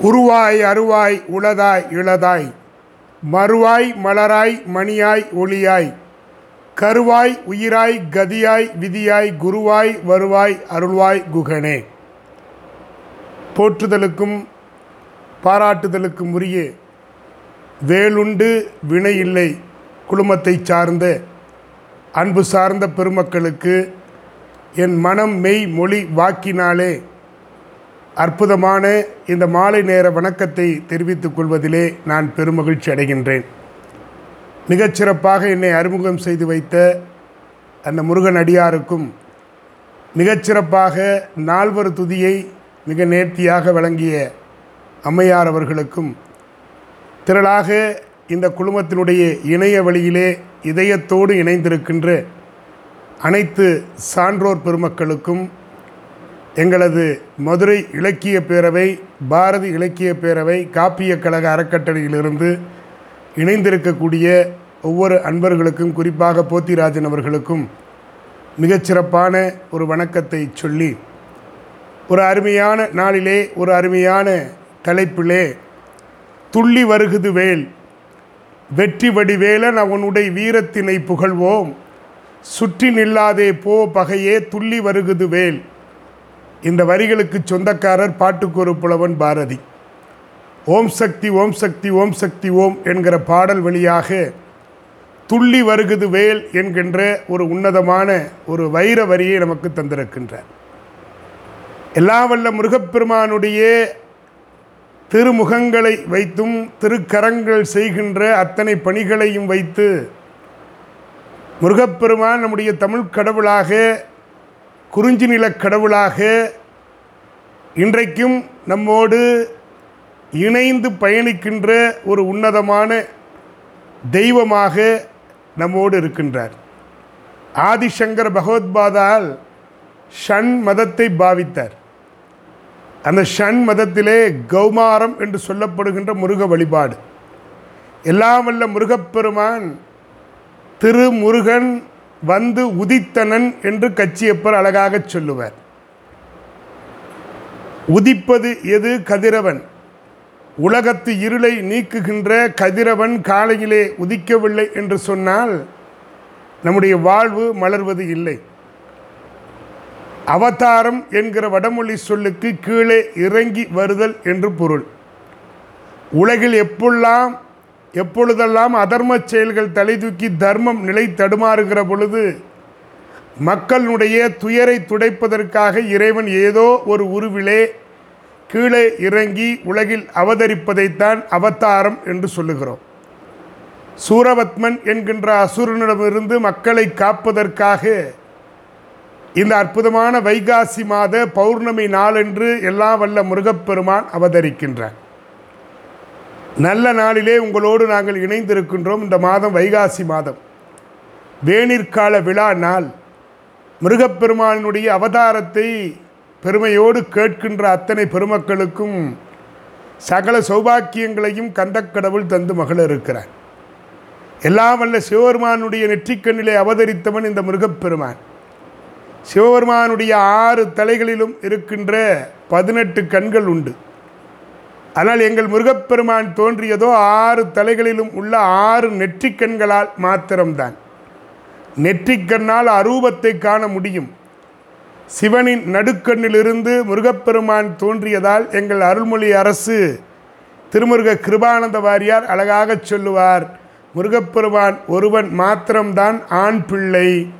உருவாய் அருவாய் உளதாய் இளதாய் மறுவாய் மலராய் மணியாய் ஒளியாய் கருவாய் உயிராய் கதியாய் விதியாய் குருவாய் வருவாய் அருள்வாய் குகனே. போற்றுதலுக்கும் பாராட்டுதலுக்கும் உரிய வேலுண்டு வினை இல்லை குழுமத்தை சார்ந்த அன்பு சார்ந்த பெருமக்களுக்கு என் மனம் மெய் மொழி வாக்கினாலே அற்புதமான இந்த மாலை நேர வணக்கத்தை தெரிவித்துக் கொள்வதிலே நான் பெருமகிழ்ச்சி அடைகின்றேன். மிகச்சிறப்பாக என்னை அறிமுகம் செய்து வைத்த அந்த முருகன் அடியாருக்கும் மிகச்சிறப்பாக நால்வர் துதியை மிக நேர்த்தியாக வழங்கிய அம்மையார் அவர்களுக்கும் திரளாக இந்த குழுமத்தினுடைய இணைய வழியிலே இதயத்தோடு இணைந்திருக்கின்ற அனைத்து சான்றோர் பெருமக்களுக்கும் எங்களது மதுரை இலக்கிய பேரவை பாரதி இலக்கிய பேரவை காப்பியக் கழக அறக்கட்டளையிலிருந்து இணைந்திருக்கக்கூடிய ஒவ்வொரு அன்பர்களுக்கும் குறிப்பாக போத்திராஜன் அவர்களுக்கும் மிகச்சிறப்பான ஒரு வணக்கத்தை சொல்லி ஒரு அருமையான நாளிலே ஒரு அருமையான தலைப்பிலே துள்ளி வருகுது வேல் வெற்றி வடிவேலன் அவனுடைய வீரத்தினை புகழ்வோம் சுற்றி நில்லாதே போ பகையே துள்ளி வருகுது வேல். இந்த வரிகளுக்கு சொந்தக்காரர் பாட்டுக்கொரு புலவன் பாரதி. ஓம் சக்தி ஓம் சக்தி ஓம் சக்தி ஓம் என்கிற பாடல் வழியாக துள்ளி வருகுது வேல் என்கின்ற ஒரு உன்னதமான ஒரு வைர வரியை நமக்கு தந்திருக்கின்றார். எல்லா வல்ல முருகப்பெருமானுடைய திருமுகங்களை வைத்தும் திருக்கரங்கள் செய்கின்ற அத்தனை பணிகளையும் வைத்து முருகப்பெருமான் நம்முடைய தமிழ் கடவுளாக குறிஞ்சி நிலக் கடவுளாக இன்றைக்கும் நம்மோடு இணைந்து பயணிக்கின்ற ஒரு உன்னதமான தெய்வமாக நம்மோடு இருக்கின்றார். ஆதிசங்கர் பகவத்பாதால் ஷண் மதத்தை பாவித்தார். அந்த ஷண் மதத்திலே கௌமாரம் என்று சொல்லப்படுகின்ற முருக வழிபாடு. எல்லாம் வல்ல முருகப்பெருமான் திருமுருகன் வந்து உதித்தனன் என்று கச்சியப்பர் அழகாக சொல்லுவார். உதிப்பது எது கதிரவன்? உலகத்து இருளை நீக்குகின்ற கதிரவன் காலையிலே உதிக்கவில்லை என்று சொன்னால் நம்முடைய வாழ்வு மலர்வது இல்லை. அவதாரம் என்கிற வடமொழி சொல்லுக்கு கீழே இறங்கி வருதல் என்று பொருள். உலகில் எப்பெல்லாம் எப்பொழுதெல்லாம் அதர்ம செயல்கள் தலை தூக்கி தர்மம் நிலை தடுமாறுகிற பொழுது மக்களுடைய துயரை துடைப்பதற்காக இறைவன் ஏதோ ஒரு உருவிலே கீழே இறங்கி உலகில் அவதரிப்பதைத்தான் அவதாரம் என்று சொல்லுகிறோம். சூரபத்மன் என்கின்ற அசுரனிடமிருந்து மக்களை காப்பதற்காக இந்த அற்புதமான வைகாசி மாத பௌர்ணமி நாளன்று எல்லாம் வல்ல முருகப்பெருமான் அவதரிக்கின்றான் நல்ல நாளிலே உங்களோடு நாங்கள் இணைந்திருக்கின்றோம். இந்த மாதம் வைகாசி மாதம். வேணிற்கால விழா நாள். முருகப்பெருமானினுடைய அவதாரத்தை பெருமையோடு கேட்கின்ற அத்தனை பெருமக்களுக்கும் சகல சௌபாக்கியங்களையும் கந்தக்கடவுள் தந்து மகள இருக்கிறார் எல்லாம் வல்ல சிவபெருமானுடைய நெற்றிக்கண்ணிலே அவதரித்தவன் இந்த முருகப்பெருமான். சிவபெருமானுடைய ஆறு தலைகளிலும் இருக்கின்ற பதினெட்டு கண்கள் உண்டு. ஆனால் எங்கள் முருகப்பெருமான் தோன்றியதோ ஆறு தலைகளிலும் உள்ள ஆறு நெற்றிக்கண்களால் மாத்திரம்தான். நெற்றிக்கண்ணால் அரூபத்தை காண முடியும். சிவனின் நடுக்கண்ணிலிருந்து முருகப்பெருமான் தோன்றியதால் எங்கள் அருள்மொழி அரசு திருமுருக கிருபானந்த வாரியார் அழகாகச் சொல்லுவார் முருகப்பெருமான் ஒருவன் மாத்திரம்தான் ஆண் பிள்ளை.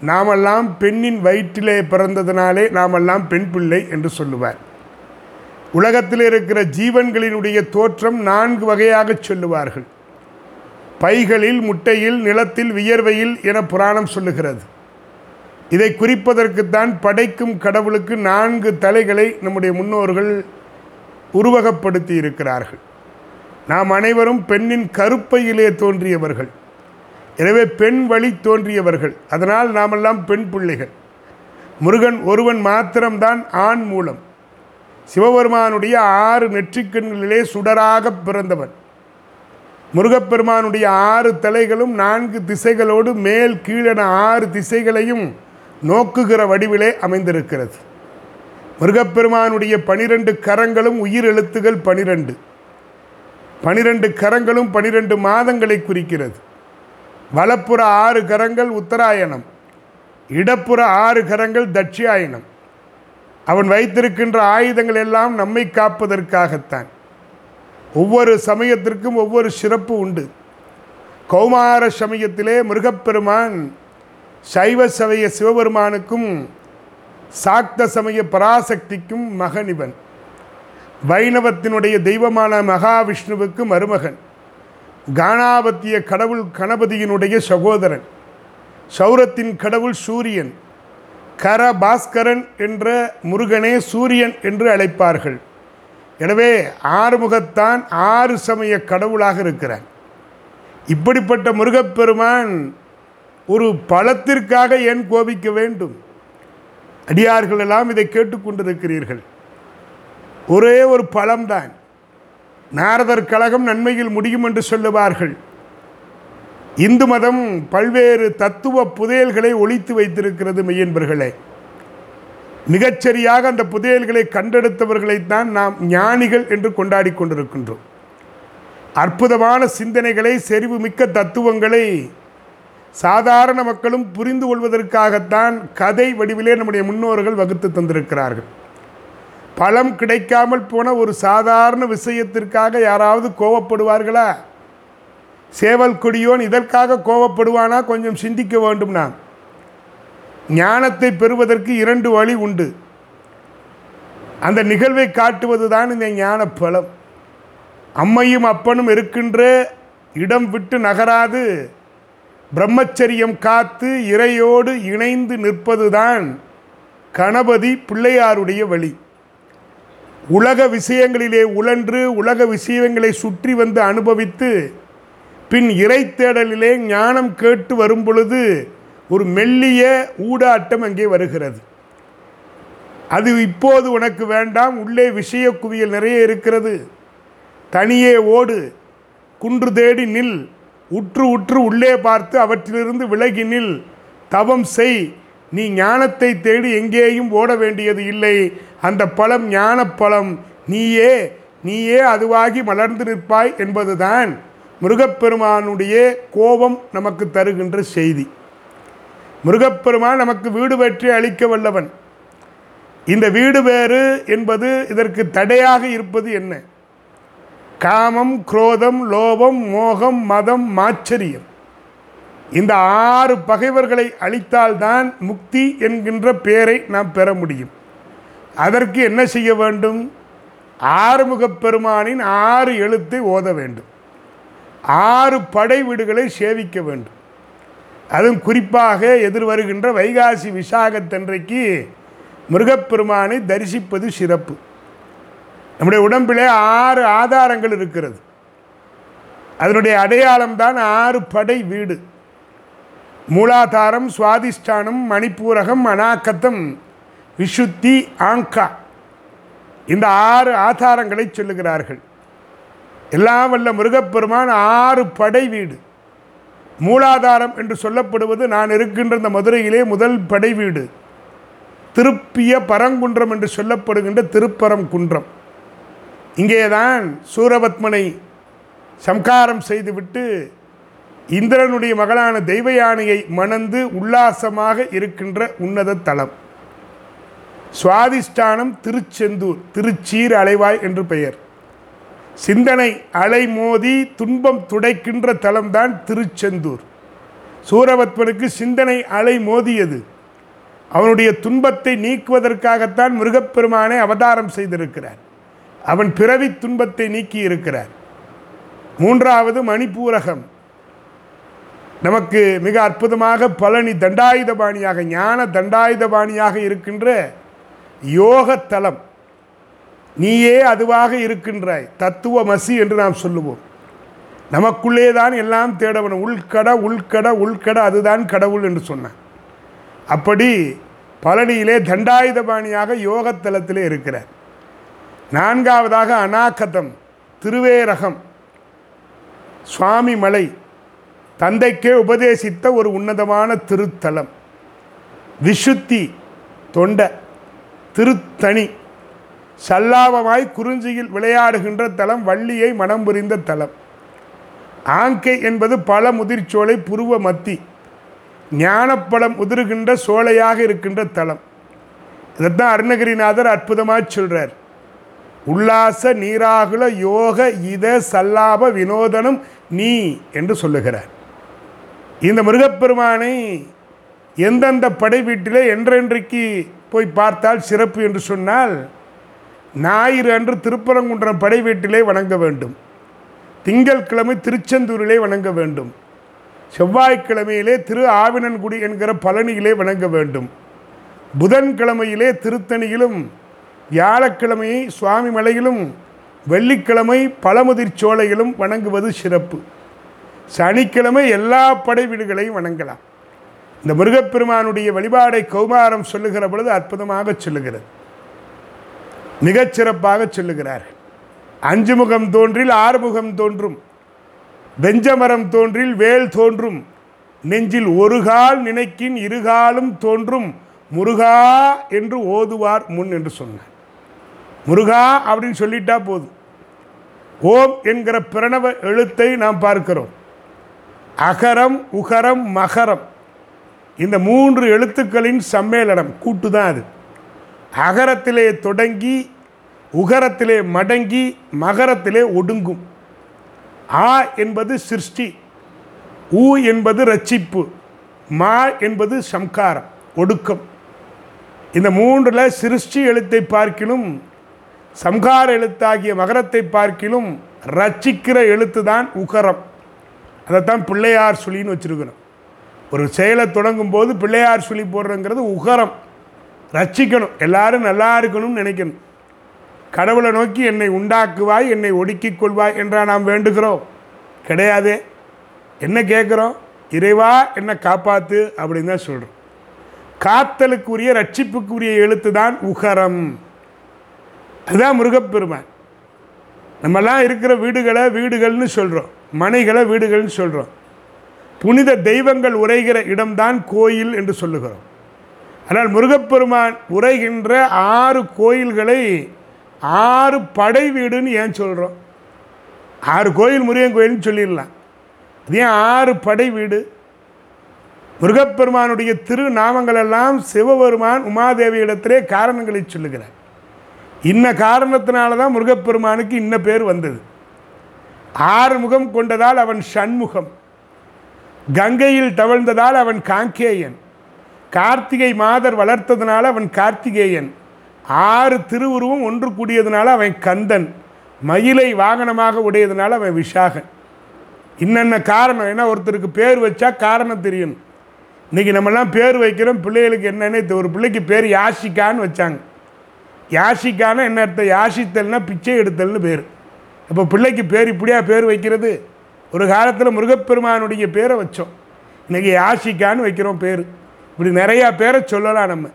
நாமெல்லாம் பெண்ணின் வயிற்றிலே பிறந்ததினாலே நாமெல்லாம் பெண் பிள்ளை என்று சொல்லுவார். உலகத்தில் இருக்கிற ஜீவன்களினுடைய தோற்றம் நான்கு வகையாக சொல்லுவார்கள். பைகளில் முட்டையில் நிலத்தில் வியர்வையில் என புராணம் சொல்லுகிறது. இதை குறிப்பதற்குத்தான் படைக்கும் கடவுளுக்கு நான்கு தலைகளை நம்முடைய முன்னோர்கள் உருவகப்படுத்தி இருக்கிறார்கள். நாம் அனைவரும் பெண்ணின் கருப்பையிலே தோன்றியவர்கள். எனவே பெண் வழி தோன்றியவர்கள். அதனால் நாமெல்லாம் பெண் பிள்ளைகள். முருகன் ஒருவன் மாத்திரம்தான் ஆண் மூலம். சிவபெருமானுடைய ஆறு நெற்றிக்கண்களிலே சுடராக பிறந்தவன். முருகப்பெருமானுடைய ஆறு தலைகளும் நான்கு திசைகளோடு மேல் கீழென ஆறு திசைகளையும் நோக்குகிற வடிவிலே அமைந்திருக்கிறது. முருகப்பெருமானுடைய பனிரெண்டு கரங்களும் உயிர் எழுத்துகள் பனிரெண்டு. பனிரெண்டு கரங்களும் பனிரெண்டு மாதங்களை குறிக்கிறது. வலப்புற ஆறு கரங்கள் உத்தராயணம் இடப்புற ஆறு கரங்கள் தட்சியாயணம் அவன் வைத்திருக்கின்ற ஆயுதங்கள் எல்லாம் நம்மை காப்பதற்காகத்தான். ஒவ்வொரு சமயத்திற்கும் ஒவ்வொரு சிறப்பு உண்டு. கௌமார சமயத்திலே முருகப்பெருமான் சைவ சமய சிவபெருமானுக்கும் சாக்த சமய பராசக்திக்கும் மகனிவன். வைணவத்தினுடைய தெய்வமான மகாவிஷ்ணுவுக்கு மருமகன். கானாபத்திய கடவுள் கணபதியினுடைய சகோதரன். சௌரத்தின் கடவுள் சூரியன். கர பாஸ்கரன் என்ற முருகனே சூரியன் என்று அழைப்பார்கள். எனவே ஆறுமுகத்தான் ஆறு சமய கடவுளாக இருக்கிறான் இப்படிப்பட்ட முருகப்பெருமான் ஒரு பழத்திற்காக ஏன் கோபிக்க வேண்டும்? அடியார்கள் எல்லாம் இதை கேட்டுக்கொண்டிருக்கிறீர்கள் ஒரே ஒரு பழம்தான். நாரதர் கழகம் நன்மையில் முடியும் என்று சொல்லுவார்கள். இந்து மதம் பல்வேறு தத்துவ புதையல்களை ஒழித்து வைத்திருக்கிறது மெய்யன்பர்களே. மிகச்சரியாக அந்த புதையல்களை கண்டெடுத்தவர்களைத்தான் நாம் ஞானிகள் என்று கொண்டாடி கொண்டிருக்கின்றோம். அற்புதமான சிந்தனைகளை செறிவு மிக்க தத்துவங்களை சாதாரண மக்களும் புரிந்து கொள்வதற்காகத்தான் கதை வடிவிலே நம்முடைய முன்னோர்கள் வகுத்து தந்திருக்கிறார்கள். பழம் கிடைக்காமல் போன ஒரு சாதாரண விஷயத்திற்காக யாராவது கோவப்படுவார்களா? சேவல் கொடியோன் இதற்காக கோவப்படுவானா? கொஞ்சம் சிந்திக்க வேண்டும் நான். ஞானத்தை பெறுவதற்கு இரண்டு வழி உண்டு. அந்த நிகழ்வை காட்டுவது தான் இந்த ஞான பலம் அம்மையும் அப்பனும் இருக்கின்ற இடம் விட்டு நகராது. பிரம்மச்சரியம் காத்து இறையோடு இணைந்து நிற்பதுதான் கணபதி பிள்ளையாருடைய வழி. உலக விஷயங்களிலே உழன்று உலக விஷயங்களை சுற்றி வந்து அனுபவித்து பின் இறை தேடலிலே ஞானம் கேட்டு வரும் பொழுது ஒரு மெல்லிய ஊடாட்டம் அங்கே வருகிறது. அது இப்போது உனக்கு வேண்டாம் உள்ளே விஷய குவியல் நிறைய இருக்கிறது. தனியே ஓடு குன்று தேடி நில் உற்று உற்று உள்ளே பார்த்து அவற்றிலிருந்து விலகி நில். தவம் செய் நீ ஞானத்தை தேடி எங்கேயும் ஓட வேண்டியது இல்லை. அந்த பழம் ஞானப்பழம் நீயே நீயே அதுவாகி மலர்ந்து நிற்பாய் என்பதுதான். முருகப்பெருமானுடைய கோபம் நமக்கு தருகின்ற செய்தி. முருகப்பெருமான் நமக்கு வீடு வெற்றி அளிக்க வல்லவன். இந்த வீடு வேறு என்பது இதற்கு தடையாக இருப்பது என்ன? காமம் குரோதம் லோபம் மோகம் மதம் மாச்சரியம். இந்த ஆறு பகைவர்களை அழித்தால்தான் முக்தி என்கின்ற பெயரை நாம் பெற முடியும். அதற்கு என்ன செய்ய வேண்டும்? ஆறுமுகப் பெருமானின் ஆறு எழுத்தை ஓத வேண்டும். ஆறு படை வீடுகளை சேவிக்க வேண்டும். அதுவும் குறிப்பாக எதிர்வருகின்ற வைகாசி விசாகத்தன்றைக்கு முருகப்பெருமானை தரிசிப்பது சிறப்பு. நம்முடைய உடம்பிலே ஆறு ஆதாரங்கள் இருக்கிறது. அதனுடைய அடையாளம்தான் ஆறு படை வீடு. மூலாதாரம் சுவாதிஷ்டானம் மணிப்பூரகம் அனாக்கத்தம் விஷுத்தி ஆங்கா. இந்த ஆறு ஆதாரங்களை சொல்லுகிறார்கள். எல்லாம் வல்ல முருகப்பெருமான் ஆறு படை வீடு. மூலாதாரம் என்று சொல்லப்படுவது நான் இருக்கின்ற இந்த மதுரையிலே முதல் படை வீடு. திருப்பிய பரங்குன்றம் என்று சொல்லப்படுகின்ற திருப்பரம் குன்றம். இங்கேதான் சூரபத்மனை சம்காரம் செய்துவிட்டு இந்திரனுடைய மகளான தெய்வ யானையை மணந்து உல்லாசமாக இருக்கின்ற உன்னத தலம். சுவாதிஷ்டானம் திருச்செந்தூர் திருச்சீர் அலைவாய் என்று பெயர். சிந்தனை அலை மோதி துன்பம் துடைக்கின்ற தலம்தான் திருச்செந்தூர். சூரபத்மனுக்கு சிந்தனை அலை மோதியது. அவனுடைய துன்பத்தை நீக்குவதற்காகத்தான் முருகப்பெருமானை அவதாரம் செய்திருக்கிறார். அவன் பிறவி துன்பத்தை நீக்கி இருக்கிறார் மூன்றாவது மணிப்பூரகம். நமக்கு மிக அற்புதமாக பழனி தண்டாயுதபாணியாக ஞான தண்டாயுதபாணியாக இருக்கின்ற யோகத்தலம். தலம் நீயே அதுவாக இருக்கின்றாய். தத்துவ மசி என்று நாம் சொல்லுவோம். நமக்குள்ளே தான் எல்லாம் தேடவன். உள்கட உள்கட உள்கட அதுதான் கடவுள் என்று சொன்னான். அப்படி பழனியிலே தண்டாயுதபாணியாக யோகத்தலத்திலே இருக்கிறார். நான்காவதாக அநாகதம் திருவேரகம் சுவாமி மலை தந்தைக்கே உபதேசித்த ஒரு உன்னதமான திருத்தலம். விஷுத்தி தொண்டை திருத்தணி சல்லாபமாய் குறிஞ்சியில் விளையாடுகின்ற தலம் வள்ளியை மனம் புரிந்த தலம். ஆங்கை என்பது பல முதிர்ச்சோலை புருவ மத்தி. ஞானப்பழம் உதிர்கின்ற சோலையாக இருக்கின்ற தலம். இதைத்தான் அருணகிரிநாதர் அற்புதமாக சொல்கிறார் உல்லாச நீராகுல யோக இத சல்லாப வினோதனம் நீ என்று சொல்லுகிறார். இந்த முருகப்பெருமானை எந்தெந்த படை வீட்டிலே என்றென்றைக்கு போய் பார்த்தால் சிறப்பு என்று சொன்னால் ஞாயிறு அன்று திருப்பரங்குன்றம் படை வீட்டிலே வணங்க வேண்டும். திங்கட்கிழமை திருச்செந்தூரிலே வணங்க வேண்டும். செவ்வாய்க்கிழமையிலே திரு ஆவினன்குடி என்கிற பழனியிலே வணங்க வேண்டும். புதன்கிழமையிலே திருத்தணியிலும் வியாழக்கிழமையை சுவாமி மலையிலும் வெள்ளிக்கிழமை பழமுதிர் சோலையிலும் வணங்குவது சிறப்பு. சனிக்கிழமை எல்லா படை வீடுகளையும் வணங்கலாம். இந்த முருகப்பெருமானுடைய வழிபாடை கௌமாரம் சொல்லுகிற பொழுது அற்புதமாக சொல்லுகிறது. மிகச் சொல்லுகிறார். அஞ்சு முகம் தோன்றில் ஆறு முகம் தோன்றும். வெஞ்சமரம் தோன்றில் வேல் தோன்றும். நெஞ்சில் ஒரு கால் நினைக்கின் இருகாலும் தோன்றும். முருகா என்று ஓதுவார் முன் என்று சொன்னார். முருகா அப்படின்னு சொல்லிட்டா போதும். ஓம் என்கிற பிரணவ எழுத்தை நாம் பார்க்கிறோம். அகரம் உகரம் மகரம். இந்த மூன்று எழுத்துக்களின் சம்மேளனம் கூட்டு தான் அது. அகரத்திலே தொடங்கி உகரத்திலே மடங்கி மகரத்திலே ஒடுங்கும். ஆ என்பது சிருஷ்டி ஊ என்பது ரட்சிப்பு மா என்பது சம்காரம் ஒடுக்கம். இந்த மூன்றில் சிருஷ்டி எழுத்தை பார்க்கிலும் சம்கார எழுத்தாகிய மகரத்தை பார்க்கிலும் ரட்சிக்கிற எழுத்து தான் உகரம். அதைத்தான் பிள்ளையார் சுழின்னு வச்சுருக்கணும். ஒரு செயலை தொடங்கும் போது பிள்ளையார் சுழி போடுறங்கிறது உகரம். ரட்சிக்கணும் எல்லாரும் நல்லா இருக்கணும்னு நினைக்கணும். கடவுளை நோக்கி என்னை உண்டாக்குவாய் என்னை ஒடுக்கிக் கொள்வாய் என்றா நாம் வேண்டுகிறோம். கிடையாது. என்ன கேட்குறோம்? இறைவா என்னை காப்பாற்று அப்படின்னு தான் சொல்கிறோம் காத்தலுக்குரிய ரட்சிப்புக்குரிய எழுத்து தான் உகரம். அதுதான் முருகப்பெருமான். நம்மெல்லாம் இருக்கிற வீடுகளை வீடுகள்னு சொல்கிறோம் மனைகளை வீடுகள்னு சொல்கிறோம் புனித தெய்வங்கள் உரைகிற இடம்தான் கோயில் என்று சொல்லுகிறோம். ஆனால் முருகப்பெருமான் உரைகின்ற ஆறு கோயில்களை ஆறு படை வீடுன்னு ஏன் சொல்கிறோம் ஆறு கோயில் முருகன் கோயில்னு சொல்லிடலாம். அது ஏன் ஆறு படை வீடு? முருகப்பெருமானுடைய திருநாமங்கள் எல்லாம் சிவபெருமான் உமாதேவியிடத்திலே காரணங்களை சொல்லுகிறார். இன்ன காரணத்தினால தான் முருகப்பெருமானுக்கு இன்ன பேர் வந்தது. ஆறு முகம் கொண்டதால் அவன் ஷண்முகம் கங்கையில் தவழ்ந்ததால் அவன் காங்கேயன். கார்த்திகை மாதர் வளர்த்ததுனால அவன் கார்த்திகேயன். ஆறு திருவுருவும் ஒன்று கூடியதுனால அவன் கந்தன். மயிலை வாகனமாக உடையதுனால அவன் விஷாகன். இன்னென்ன காரணம்? ஏன்னா ஒருத்தருக்கு பேர் வச்சா காரணம் தெரியணும். இன்றைக்கி நம்மலாம் பேர் வைக்கிறோம் பிள்ளைகளுக்கு என்னென்னு ஒரு பிள்ளைக்கு பேர் யாஷிகான்னு வச்சாங்க. யாஷிக்கான என்ன அர்த்தம்? யாசித்தல்னா பிச்சை எடுத்தல்னு பேர். அப்போ பிள்ளைக்கு பேர் இப்படியா பேர் வைக்கிறது? ஒரு காலத்தில் முருகப்பெருமானுடைய பேரை வச்சோம். இன்றைக்கி யாஷிக்கான்னு வைக்கிறோம் பேர். இப்படி நிறையா பேரை சொல்லலாம் நம்ம.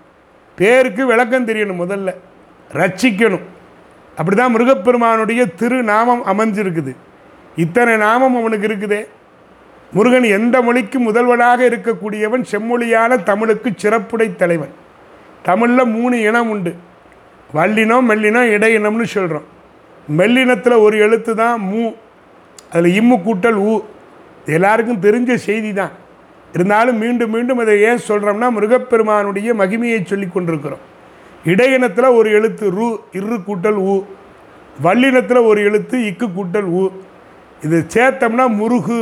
பேருக்கு விளக்கம் தெரியணும் முதல்ல. ரட்சிக்கணும். அப்படி தான் முருகப்பெருமானுடைய திருநாமம் அமைஞ்சிருக்குது. இத்தனை நாமம் அவனுக்கு இருக்குதே. முருகன் எந்த மொழிக்கு முதல்வனாக இருக்கக்கூடியவன் செம்மொழியான தமிழுக்கு சிறப்புடை தலைவன். தமிழில் மூணு இனம் உண்டு. வல்லினம் மெல்லினம் இடையினம்னு சொல்கிறோம் மெல்லினத்தில் ஒரு எழுத்து தான் மூ. அதில் இம்மு கூட்டல் ஊ எல்லாருக்கும் தெரிஞ்ச செய்தி தான் இருந்தாலும் மீண்டும் மீண்டும் இதை ஏன் சொல்கிறோம்னா முருகப்பெருமானுடைய மகிமையை சொல்லி கொண்டிருக்கிறோம். இடையினத்தில் ஒரு எழுத்து ரு இரு கூட்டல் ஊ வல்லினத்தில் ஒரு எழுத்து இக்கு கூட்டல் ஊ இது சேர்த்தோம்னா முருகு.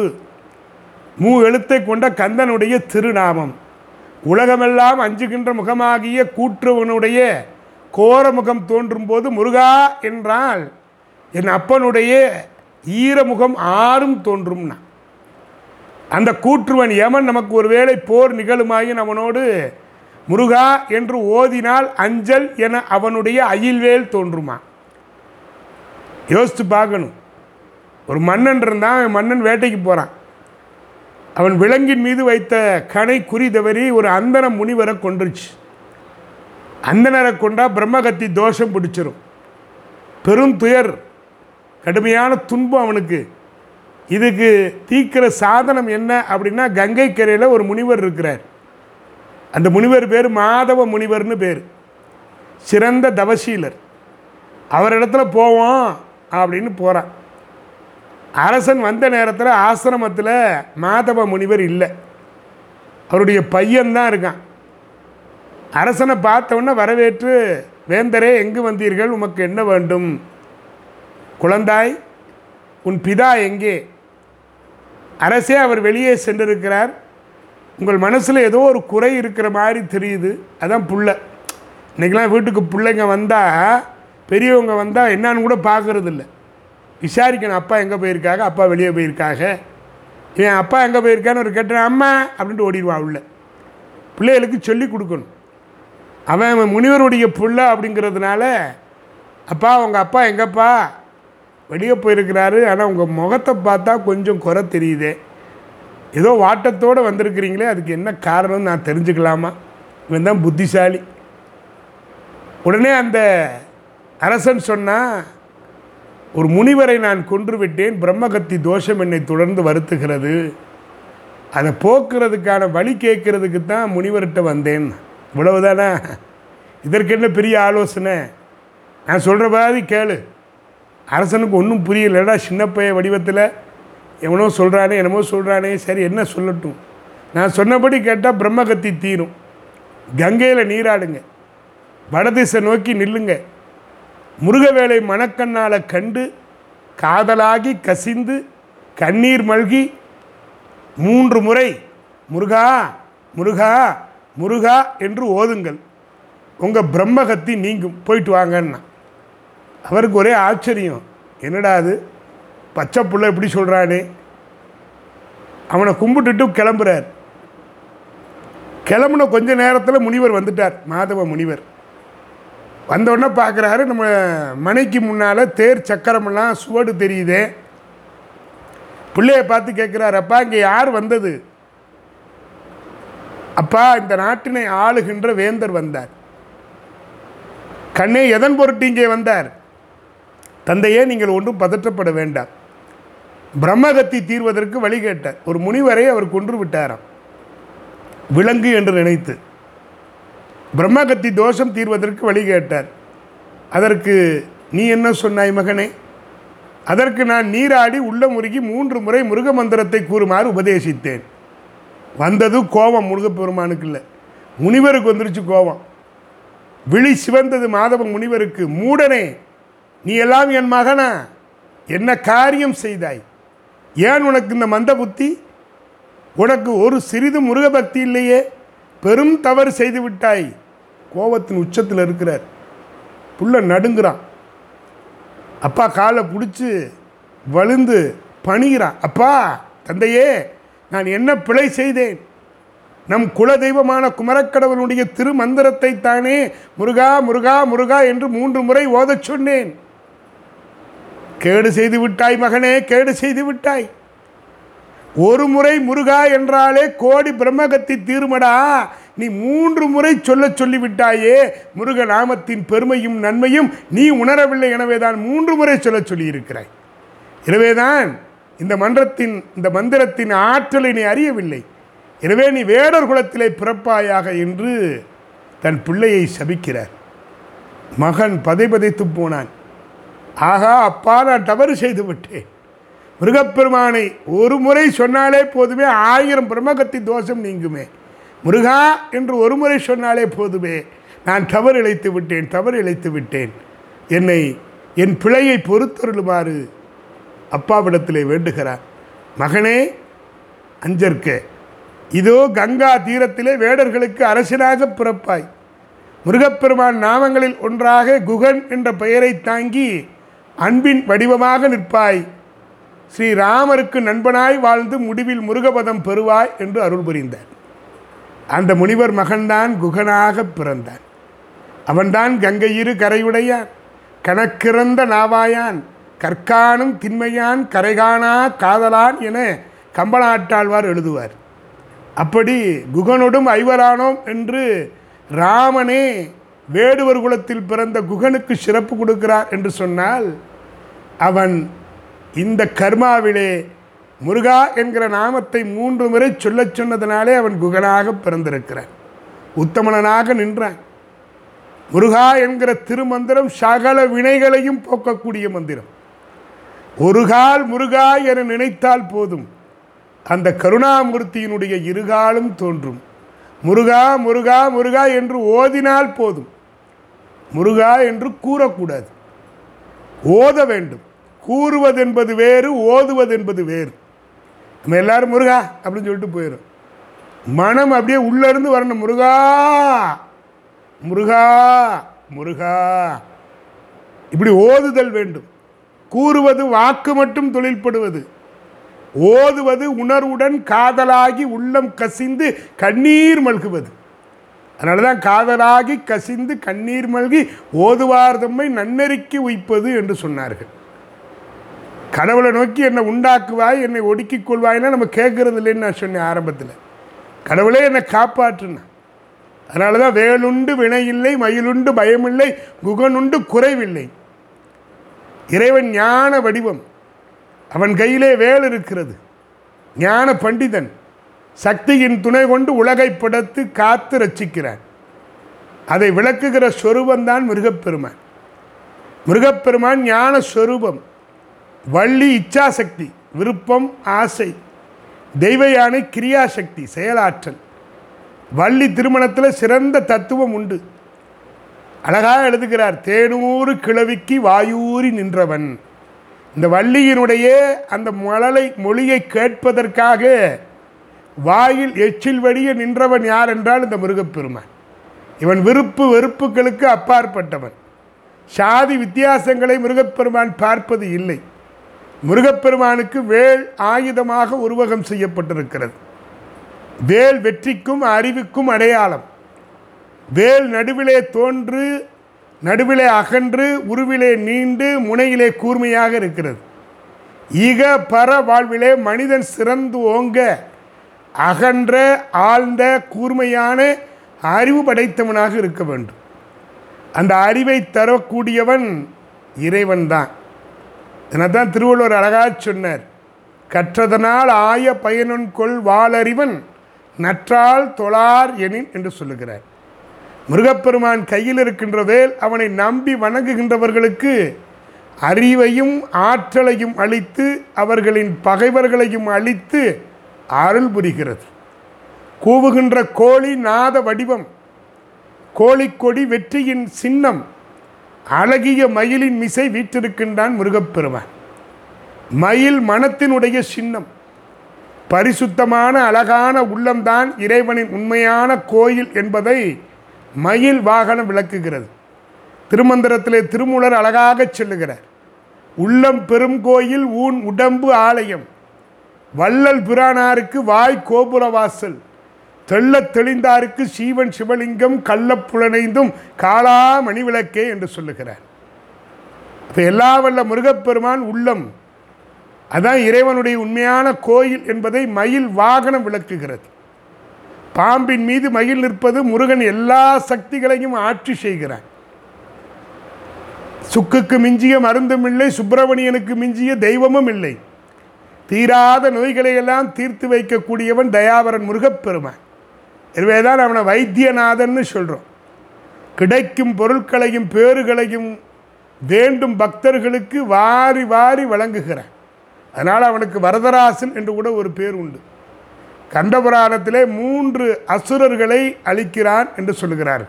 மூ எழுத்தை கொண்ட கந்தனுடைய திருநாமம். உலகமெல்லாம் அஞ்சுகின்ற முகமாகிய கூற்றுவனுடைய கோரமுகம் தோன்றும் போது முருகா என்றால் என் அப்பனுடைய ஈரமுகம் ஆறும் தோன்றும்னா. அந்த கூற்றுவன் யமன் நமக்கு ஒருவேளை போர் நிகழுமாயின் அவனோடு முருகா என்று ஓதினால் அஞ்சல் என அவனுடைய அயில்வேல் தோன்றுமா? யோசித்து பார்க்கணும். ஒரு மன்னன் இருந்தான் மன்னன் வேட்டைக்கு போகிறான் அவன் விலங்கின் மீது வைத்த கனை குறி தவறி ஒரு அந்தன முனிவரை கொன்றுச்சு. அந்தனரை கொண்டா பிரம்மகத்தி தோஷம் பிடிச்சிரும். பெரும் துயர் கடுமையான துன்பம் அவனுக்கு. இதுக்கு தீக்கிற சாதனம் என்ன அப்படின்னா கங்கை கரையில் ஒரு முனிவர் இருக்கிறார். அந்த முனிவர் பேர் மாதவ முனிவர்னு பேர். சிறந்த தவசீலர். அவரிடத்துல போவோம் அப்படின்னு போகிறான் அரசன் வந்த நேரத்தில் ஆசிரமத்தில் மாதவ முனிவர் இல்லை. அவருடைய பையன்தான் இருக்கான். அரசனை பார்த்தவொன்னே வரவேற்று வேந்தரே எங்கு வந்தீர்கள்? உமக்கு என்ன வேண்டும்? குழந்தாய் உன் பிதா எங்கே? அரசே அவர் வெளியே சென்றிருக்கிறார். உங்கள் மனசில் ஏதோ ஒரு குறை இருக்கிற மாதிரி தெரியுது. அதான் புள்ள. இன்றைக்கெலாம் வீட்டுக்கு பிள்ளைங்க வந்தால் பெரியவங்க வந்தால் என்னான்னு கூட பார்க்கறது விசாரிக்கணும் அப்பா எங்கே போயிருக்காங்க அப்பா வெளியே போயிருக்காங்க என் அப்பா எங்கே போயிருக்கான்னு ஒரு கேட்டேன் அம்மா அப்படின்ட்டு ஓடிடுவான் உள்ள. பிள்ளைகளுக்கு சொல்லி கொடுக்கணும். அவன் அவன் முனிவருடைய புள்ள அப்படிங்கிறதுனால அப்பா உங்கள் அப்பா எங்கப்பா? வெளியே போயிருக்கிறாரு ஆனால் உங்கள் முகத்தை பார்த்தா கொஞ்சம் குறை தெரியுதே. ஏதோ வாட்டத்தோடு வந்திருக்கிறீங்களே அதுக்கு என்ன காரணம்னு நான் தெரிஞ்சுக்கலாமா? இவன் தான் புத்திசாலி. உடனே அந்த அரசன் சொன்னால் ஒரு முனிவரை நான் கொன்று விட்டேன் பிரம்மகத்தி தோஷம் என்னை தொடர்ந்து வருத்துகிறது. அதை போக்குறதுக்கான வழி கேட்கறதுக்கு தான் முனிவர்கிட்ட வந்தேன். இவ்வளவுதானா? இதற்கு என்ன பெரிய ஆலோசனை? நான் சொல்கிற மாதிரி கேளு. அரசனுக்கு ஒன்றும் புரியலடா சின்னப்பைய வடிவத்தில். எவனோ சொல்கிறானே என்னமோ சொல்கிறானே சரி என்ன சொல்லட்டும். நான் சொன்னபடி கேட்டால் பிரம்மகத்தி தீரும். கங்கையில் நீராடுங்க. வடதிசை நோக்கி நில்லுங்க. முருகவேலை மணக்கண்ணால் கண்டு காதலாகி கசிந்து கண்ணீர் மல்கி மூன்று முறை முருகா முருகா முருகா என்று ஓதுங்கள். உங்கள் பிரம்மகத்தி நீங்கும். போயிட்டு வாங்கன்னா அவருக்கு ஒரே ஆச்சரியம். என்னடா அது? பச்சை புள்ள எப்படி சொல்கிறானே அவனை கும்பிட்டுட்டு கிளம்புறார். கிளம்புன கொஞ்ச நேரத்தில் முனிவர் வந்துட்டார் மாதவ முனிவர். வந்தோடனே பார்க்குறாரு நம்ம மனைக்கு முன்னால் தேர் சக்கரமெல்லாம் சுவடு தெரியுதே. பிள்ளைய பார்த்து கேட்குறாரு அப்பா இங்கே யார் வந்தது? அப்பா இந்த நாட்டினை ஆளுகின்ற வேந்தர் வந்தார். கண்ணே எதன் பொருட்டு இங்கே வந்தார்? தந்தையே நீங்கள் ஒன்றும் பதற்றப்பட வேண்டாம். பிரம்மகத்தி தீர்வதற்கு வழி கேட்டார் ஒரு முனிவரை அவர் கொன்று விட்டாராம். விலங்கு என்று நினைத்து. பிரம்மகத்தி தோஷம் தீர்வதற்கு வழி கேட்டார். அதற்கு நீ என்ன சொன்னாய் மகனே? அதற்கு நான் நீராடி உள்ள முருகி மூன்று முறை முருக மந்திரத்தை கூறுமாறு உபதேசித்தேன். வந்தது கோபம் முருகப்பெருமானுக்கு இல்லை. முனிவருக்கு வந்துருச்சு கோபம். விழி சிவந்தது மாதவ முனிவருக்கு. மூடனே நீ எல்லாம் என் மகனா? என்ன காரியம் செய்தாய்? ஏன் உனக்கு இந்த மந்த புத்தி? உனக்கு ஒரு சிறிது முருகபக்தி இல்லையே? பெரும் தவறு செய்து விட்டாய். கோபத்தின் உச்சத்தில் இருக்கிறார். புள்ள நடுங்குறான். அப்பா காலை பிடிச்சி வழுந்து பணிகிறான். அப்பா தந்தையே நான் என்ன பிழை செய்தேன்? நம் குலதெய்வமான குமரக்கடவுளுடைய திருமந்திரத்தை தானே முருகா முருகா முருகா என்று மூன்று முறை ஓதச் சொன்னேன். கேடு செய்து விட்டாய் மகனே கேடு செய்து விட்டாய். ஒரு முறை முருகா என்றாலே கோடி பிரம்மகத்தி தீர்மடா. நீ மூன்று முறை சொல்ல சொல்லிவிட்டாயே முருக நாமத்தின் பெருமையும் நன்மையும் நீ உணரவில்லை எனவேதான் மூன்று முறை சொல்ல சொல்லியிருக்கிறாய். எனவேதான் இந்த மன்றத்தின் இந்த மந்திரத்தின் ஆற்றலை நீ அறியவில்லை. எனவே நீ வேடர் குலத்திலே பிறப்பாயாக என்று தன் பிள்ளையை சபிக்கிறார். மகன் பதைபதைத்து போனான். ஆகா அப்பா நான் தவறு செய்து விட்டேன் முருகப்பெருமானை ஒரு முறை சொன்னாலே போதுமே ஆயிரம் பிரம்மகத்தி தோஷம் நீங்குமே. முருகா என்று ஒரு முறை சொன்னாலே போதுமே நான் தவறு இழைத்து விட்டேன் தவறு இழைத்து விட்டேன். என்னை என் பிழையை பொறுத்தருளுமாறு அப்பாவிடத்திலே வேண்டுகிறார். மகனே அஞ்சற்க இதோ கங்கா தீரத்திலே வேடர்களுக்கு அரசனாக பிறப்பாய். முருகப்பெருமான் நாமங்களில் ஒன்றாக குகன் என்ற பெயரை தாங்கி அன்பின் வடிவமாக நிற்பாய். ஸ்ரீராமருக்கு நண்பனாய் வாழ்ந்து முடிவில் முருகபதம் பெறுவாய் என்று அருள் புரிந்தார். அந்த முனிவர் மகன்தான் குகனாக பிறந்தான். அவன்தான் கங்கையிரு கரையுடையான். கணக்கிறந்த நாவாயான். கற்கானும் திண்மையான். கரைகானா காதலான் என கம்பனாட்டாழ்வார் எழுதுவார். அப்படி குகனோடும் ஐவரானோம் என்று ராமனே வேடுவர் குலத்தில் பிறந்த குகனுக்கு சிறப்பு கொடுக்கிறார் என்று சொன்னால் அவன் இந்த கர்மாவிலே முருகா என்கிற நாமத்தை மூன்று முறை சொல்லச் சொன்னதினாலே அவன் குகனாக பிறந்திருக்கிறான். உத்தமனாக நின்றான். முருகா என்கிற திருமந்திரம் சகல வினைகளையும் போக்கக்கூடிய மந்திரம். ஒரு கால் முருகா என நினைத்தால் போதும். அந்த கருணாமூர்த்தியினுடைய இருகாலும் தோன்றும். முருகா முருகா முருகா என்று ஓதினால் போதும். முருகா என்று கூறக்கூடாது. ஓத வேண்டும். கூறுவதென்பது வேறு ஓதுவதென்பது வேறு. நம்ம எல்லாரும் முருகா அப்படின்னு சொல்லிட்டு போயிடும் மனம் அப்படியே உள்ளேருந்து வரணும். முருகா முருகா முருகா. இப்படி ஓதுதல் வேண்டும். கூறுவது வாக்கு மட்டும் தொழில்படுவது. ஓதுவது உணர்வுடன் காதலாகி உள்ளம் கசிந்து கண்ணீர் மல்குவது. அதனால தான் காதலாகி கசிந்து கண்ணீர் மல்கி ஓதுவார் தம்மை நன்னெறிக்கு உய்ப்பது என்று சொன்னார்கள். கடவுளை நோக்கி என்னை உண்டாக்குவாய் என்னை ஒடுக்கிக் கொள்வாய்னா நம்ம கேட்கறது இல்லைன்னு நான் சொன்னேன் ஆரம்பத்தில். கடவுளே என்னை காப்பாற்றுனா. அதனால தான் வேலுண்டு வினையில்லை மயிலுண்டு பயமில்லை குகனுண்டு குறைவில்லை. இறைவன் ஞான வடிவம். அவன் கையிலே வேல் இருக்கிறது. ஞான பண்டிதன். சக்தியின் துணை கொண்டு உலகை படைத்து காத்து ரட்சிக்கிறான் அதை விளக்குகிற சொரூபந்தான் மிருகப்பெருமான். மிருகப்பெருமான் ஞான ஸ்வரூபம் வள்ளி இச்சாசக்தி விருப்பம் ஆசை தெய்வ யானை கிரியாசக்தி செயலாற்றல். வள்ளி திருமணத்தில் சிறந்த தத்துவம் உண்டு. அழகாக எழுதுகிறார் தேனூறு கிழவிக்கு வாயூறி நின்றவன். இந்த வள்ளியினுடைய அந்த மழலை மொழியை கேட்பதற்காக வாயில் எச்சில் வடிய நின்றவன் யார் என்றால் இந்த முருகப்பெருமான். இவன் விருப்பு வெறுப்புகளுக்கு அப்பாற்பட்டவன். சாதி வித்தியாசங்களை முருகப்பெருமான் பார்ப்பது இல்லை. முருகப்பெருமானுக்கு வேல் ஆயுதமாக உருவகம் செய்யப்பட்டிருக்கிறது. வேல் வெற்றிக்கும் அறிவுக்கும் அடையாளம். வேல் நடுவிலே தோன்று நடுவிலே அகன்று உருவிலே நீண்டு முனையிலே கூர்மையாக இருக்கிறது. ஈக பர வாழ்விலே மனிதன் சிறந்து ஓங்க அகன்ற ஆழ்ந்த கூர்மையான அறிவு படைத்தவனாக இருக்க வேண்டும். அந்த அறிவை தரக்கூடியவன் இறைவன்தான். தான் திருவள்ளுவர் அழகாக சொன்னார் கற்றதனால் ஆய பயனுன் கொள் வாளறிவன் நற்றால் தொழார் எனின் என்று சொல்லுகிறார். முருகப்பெருமான் கையில் இருக்கின்ற வேல் அவனை நம்பி வணங்குகின்றவர்களுக்கு அறிவையும் ஆற்றலையும் அளித்து அவர்களின் பகைவர்களையும் அளித்து அருள் புரிகிறது. கூவுகின்ற கோழி நாத வடிவம் கோழிக்கொடி வெற்றியின் சின்னம் அழகிய மயிலின் மிசை வீற்றிருக்கின்றான் முருகப்பெருமான். மயில் மனத்தினுடைய சின்னம் பரிசுத்தமான அழகான உள்ளம்தான் இறைவனின் உண்மையான கோயில் என்பதை மயில் வாகனம் விளக்குகிறது. திருமந்திரத்திலே திருமூலர் அழகாகச் சொல்லுகிறார் உள்ளம் பெரும் கோயில் ஊன் உடம்பு ஆலயம். வள்ளல் பிரானாருக்கு வாய் கோபுர வாசல் தெள்ளத் தெளிந்தாருக்கு சீவன் சிவலிங்கம் கள்ளப்புலனைந்தும் காளா மணிவிளக்கே என்று சொல்லுகிறார். இப்போ எல்லா வல்ல முருகப்பெருமான் உள்ளம். அதான் இறைவனுடைய உண்மையான கோயில் என்பதை மயில் வாகனம் விளக்குகிறது. பாம்பின் மீது மயில் நிற்பது முருகன் எல்லா சக்திகளையும் ஆட்சி செய்கிறான். சுக்குக்கு மிஞ்சிய மருந்தும் இல்லை சுப்பிரமணியனுக்கு மிஞ்சிய தெய்வமும் இல்லை. தீராத நோய்களை எல்லாம் தீர்த்து வைக்கக்கூடியவன் தயாவரன் முருகப்பெருமான். எனவே தான் அவனை வைத்தியநாதன்னு சொல்கிறோம் கிடைக்கும் பொருட்களையும் பேறுகளையும் வேண்டும் பக்தர்களுக்கு வாரி வாரி வழங்குகிறான். அதனால் அவனுக்கு வரதராசன் என்று கூட ஒரு பேர் உண்டு. கண்டபுராணத்திலே மூன்று அசுரர்களை அளிக்கிறான் என்று சொல்கிறார்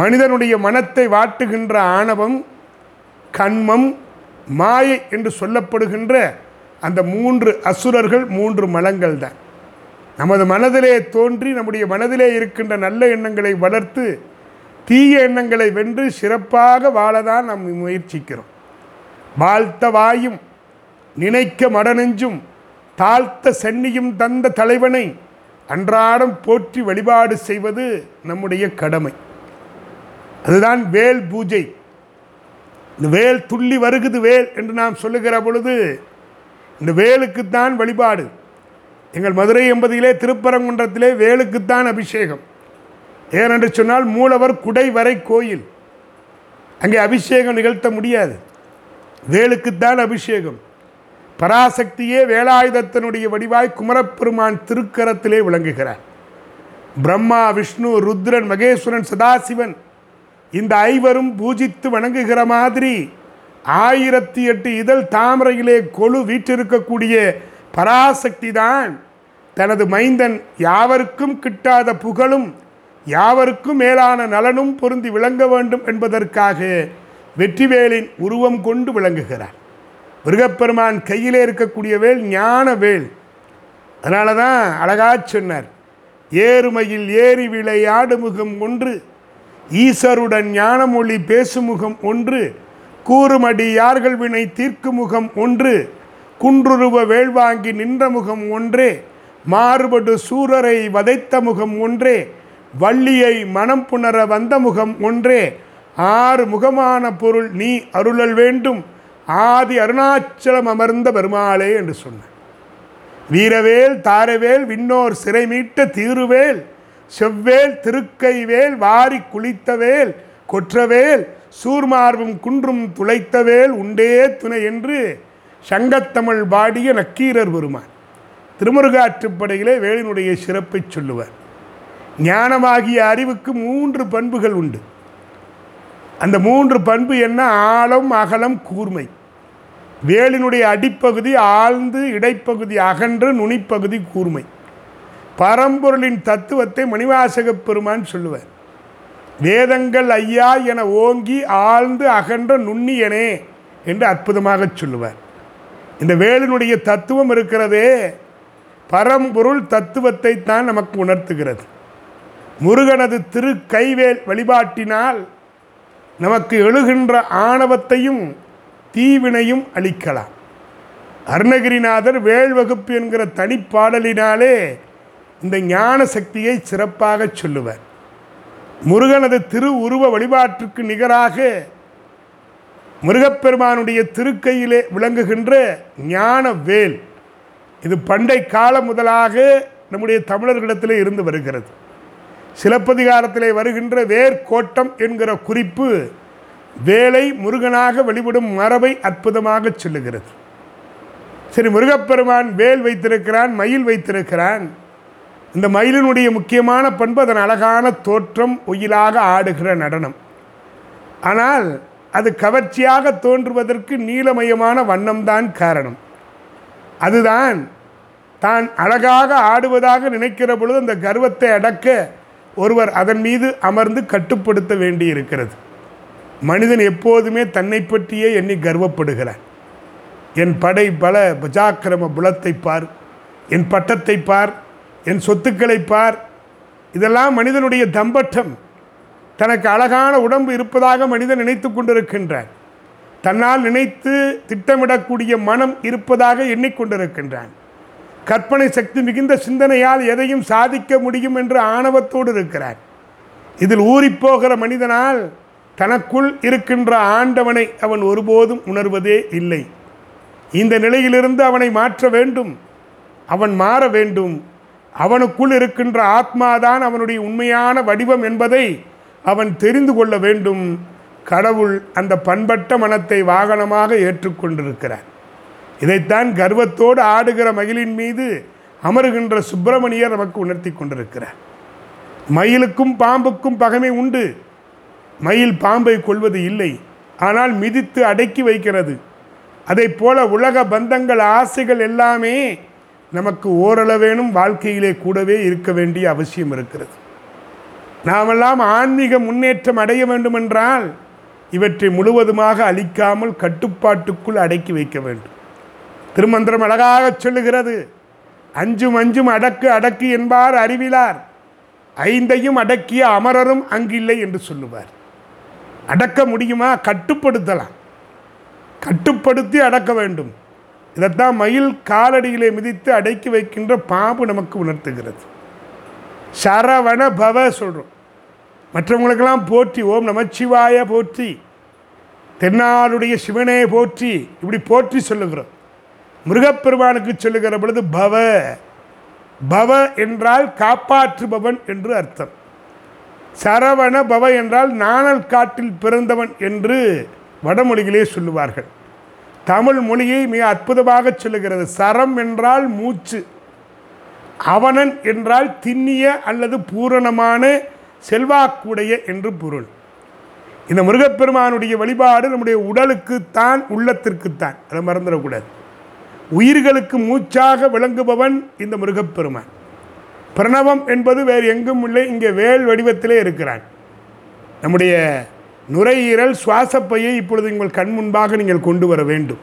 மனிதனுடைய மனத்தை வாட்டுகின்ற ஆணவம் கண்மம் மாயை என்று சொல்லப்படுகின்ற அந்த மூன்று அசுரர்கள் மூன்று மலங்கள் தான் நமது மனதிலே தோன்றி நம்முடைய மனதிலே இருக்கின்ற நல்ல எண்ணங்களை வளர்த்து தீய எண்ணங்களை வென்று சிறப்பாக வாழதான் நாம் முயற்சிக்கிறோம். வாழ்த்த வாயும் நினைக்க மடநெஞ்சும் தாழ்த்த சென்னியும் தந்த தலைவனை அன்றாடம் போற்றி வழிபாடு செய்வது நம்முடைய கடமை. அதுதான் வேல் பூஜை. இந்த வேல் துள்ளி வருகுது வேல் என்று நாம் சொல்லுகிற பொழுது இந்த வேலுக்குத்தான் வழிபாடு. எங்கள் மதுரை எம்பதியிலே திருப்பரங்குன்றத்திலே வேலுக்குத்தான் அபிஷேகம். ஏனென்று சொன்னால் மூலவர் குடை வரை கோயில். அங்கே அபிஷேகம் நிகழ்த்த முடியாது. வேலுக்குத்தான் அபிஷேகம். பராசக்தியே வேலாயுதத்தினுடைய வடிவாய் குமரப்பெருமான் திருக்கரத்திலே விளங்குகிறார். பிரம்மா விஷ்ணு ருத்ரன் மகேஸ்வரன் சதாசிவன் இந்த ஐவரும் பூஜித்து வணங்குகிற மாதிரி ஆயிரத்தி எட்டு இதழ் தாமரையிலே கொழு வீற்றிருக்கக்கூடிய பராசக்தி தான் தனது மைந்தன் யாவருக்கும் கிட்டாத புகழும் யாவருக்கும் மேலான நலனும் பொருந்தி விளங்க வேண்டும் என்பதற்காக வெற்றிவேலின் உருவம் கொண்டு விளங்குகிறார். மிருகப்பெருமான் கையிலே இருக்கக்கூடிய வேல் ஞான வேல். அதனால தான் அழகா சொன்னார் ஏறுமையில் ஏறி விளையாடு முகம் ஒன்று ஈசருடன் ஞானமொழி பேசுமுகம் ஒன்று கூறுமடி யார்கள் வினை தீர்க்கு முகம் ஒன்று? குன்றுருவ வேள்வாங்கி நின்ற முகம் ஒன்றே? மாறுபடு சூரரை வதைத்த முகம் ஒன்றே? வள்ளியை மனம் புணர வந்த முகம் ஒன்றே? ஆறு முகமான பொருள் நீ அருளல் வேண்டும். ஆதி அருணாச்சலம் அமர்ந்த பெருமாளே என்று சொன்னார். வீரவேல் தாரவேல் விண்ணோர் சிறை மீட்ட தீருவேல் செவ்வேல் திருக்கைவேல் வாரி குளித்தவேல் கொற்றவேல் சூர்மார்பும் குன்றும் துளைத்தவேல் உண்டே துணை என்று சங்கத்தமிழ் பாடிய நக்கீரர் பெருமான். திருமுருகாற்றுப்படையிலே வேலினுடைய சிறப்பை சொல்லுவார். ஞானமாகிய அறிவுக்கு மூன்று பண்புகள் உண்டு. அந்த மூன்று பண்பு என்ன? ஆழம் அகலம் கூர்மை. வேலினுடைய அடிப்பகுதி ஆழ்ந்து இடைப்பகுதி அகன்று நுனிப்பகுதி கூர்மை. பரம்பொருளின் தத்துவத்தை மணிவாசகப் பெருமான் சொல்லுவார். வேதங்கள் ஐயா என ஓங்கி ஆழ்ந்து அகன்ற நுண்ணியனே என்று அற்புதமாக சொல்லுவார். இந்த வேலினுடைய தத்துவம் இருக்கிறதே பரம்பொருள் தத்துவத்தை தான் நமக்கு உணர்த்துகிறது. முருகனது திரு கைவேல் வழிபாட்டினால் நமக்கு எழுகின்ற ஆணவத்தையும் தீவினையும் அளிக்கலாம். அருணகிரிநாதர் வேல் வகுப்பு என்கிற தனிப்பாடலினாலே இந்த ஞான சக்தியை சிறப்பாக சொல்லுவார். முருகனது திரு உருவ வழிபாட்டிற்கு நிகராக முருகப்பெருமானுடைய திருக்கையிலே விளங்குகின்ற ஞான வேல் இது பண்டை காலம் முதலாக நம்முடைய தமிழர்களிடத்திலே இருந்து வருகிறது. சிலப்பதிகாரத்திலே வருகின்ற வேர்கோட்டம் என்கிற குறிப்பு வேலை முருகனாக வழிபடும் மரபை அற்புதமாக சொல்லுகிறது. சரி முருகப்பெருமான் வேல் வைத்திருக்கிறான் மயில் வைத்திருக்கிறான். இந்த மயிலினுடைய முக்கியமான பண்பு அதன் அழகான தோற்றம் ஒயிலாக ஆடுகிற நடனம். ஆனால் அது கவர்ச்சியாக தோன்றுவதற்கு நீலமயமான வண்ணம்தான் காரணம். அதுதான் தான் அழகாக ஆடுவதாக நினைக்கிற பொழுது அந்த கர்வத்தை அடக்க ஒருவர் அதன் மீது அமர்ந்து கட்டுப்படுத்த வேண்டி இருக்கிறது மனிதன் எப்போதுமே தன்னை பற்றியே எண்ணி கர்வப்படுகிறான். என் படை பல பஜாக்கிரம புலத்தை பார் என் பட்டத்தை பார் என் சொத்துக்களை பார். இதெல்லாம் மனிதனுடைய தம்பட்டம். தனக்கு அழகான உடம்பு இருப்பதாக மனிதன் நினைத்து கொண்டிருக்கின்றான். தன்னால் நினைத்து திட்டமிடக்கூடிய மனம் இருப்பதாக எண்ணிக்கொண்டிருக்கின்றான். கற்பனை சக்தி மிகுந்த சிந்தனையால் எதையும் சாதிக்க முடியும் என்று ஆணவத்தோடு இருக்கிறார். இதில் ஊறிப்போகிற மனிதனால் தனக்குள் இருக்கின்ற ஆண்டவனை அவன் ஒருபோதும் உணர்வதே இல்லை. இந்த நிலையிலிருந்து அவனை மாற்ற வேண்டும். அவன் மாற வேண்டும். அவனுக்குள் இருக்கின்ற ஆத்மாதான் அவனுடைய உண்மையான வடிவம் என்பதை அவன் தெரிந்து கொள்ள வேண்டும். கடவுள் அந்த பண்பட்ட மனத்தை வாகனமாக ஏற்றுக்கொண்டிருக்கிறார். இதைத்தான் கர்வத்தோடு ஆடுகிற மகிழின் மீது அமருகின்ற சுப்பிரமணியர் நமக்கு உணர்த்தி கொண்டிருக்கிறார். மயிலுக்கும் பாம்புக்கும் பகைமை உண்டு. மயில் பாம்பை கொள்வது இல்லை. ஆனால் மிதித்து அடக்கி வைக்கிறது. அதை போல உலக பந்தங்கள் ஆசைகள் எல்லாமே நமக்கு ஓரளவேனும் வாழ்க்கையிலே கூடவே இருக்க வேண்டிய அவசியம் இருக்கிறது. நாமெல்லாம் ஆன்மீக முன்னேற்றம் அடைய வேண்டுமென்றால் இவற்றை முழுவதுமாக அழிக்காமல் கட்டுப்பாட்டுக்குள் அடக்கி வைக்க வேண்டும். திருமந்திரம் அழகாக சொல்லுகிறது அஞ்சும் அஞ்சும் அடக்கு அடக்கு என்பார் அறிவிலார். ஐந்தையும் அடக்கிய அமரரும் அங்கில்லை என்று சொல்லுவார். அடக்க முடியுமா? கட்டுப்படுத்தலாம். கட்டுப்படுத்தி அடக்க வேண்டும். இதைத்தான் மயில் காலடியிலே மிதித்து அடக்கி வைக்கின்ற பாம்பு நமக்கு உணர்த்துகிறது. சரவண பவ சொல்கிறோம் மற்றவங்களுக்கெல்லாம் போற்றி ஓம் நமச்சிவாய போற்றி. தென்னாளுடைய சிவனே போற்றி. இப்படி போற்றி சொல்லுகிறோம். முருகப்பெருமானுக்கு சொல்லுகிற பொழுது பவ பவ என்றால் காப்பாற்றுபவன் என்று அர்த்தம். சரவண பவ என்றால் நாணல் காட்டில் பிறந்தவன் என்று வடமொழிகளே சொல்லுவார்கள். தமிழ் மொழியை மிக அற்புதமாக சொல்லுகிறது. சரம் என்றால் மூச்சு. அவனன் என்றால் திண்ணிய அல்லது பூரணமான செல்வாக்குடைய என்று பொருள். இந்த முருகப்பெருமானுடைய வழிபாடு நம்முடைய உடலுக்குத்தான் உள்ளத்திற்குத்தான். அதை மறந்துடக்கூடாது. உயிர்களுக்கு மூச்சாக விளங்குபவன் இந்த முருகப்பெருமான். பிரணவம் என்பது வேறு எங்கும் இல்லை இங்கே வேல் வடிவத்திலே இருக்கிறான். நம்முடைய நுரையீரல் சுவாசப்பையை இப்பொழுது உங்கள் கண் முன்பாக நீங்கள் கொண்டு வர வேண்டும்.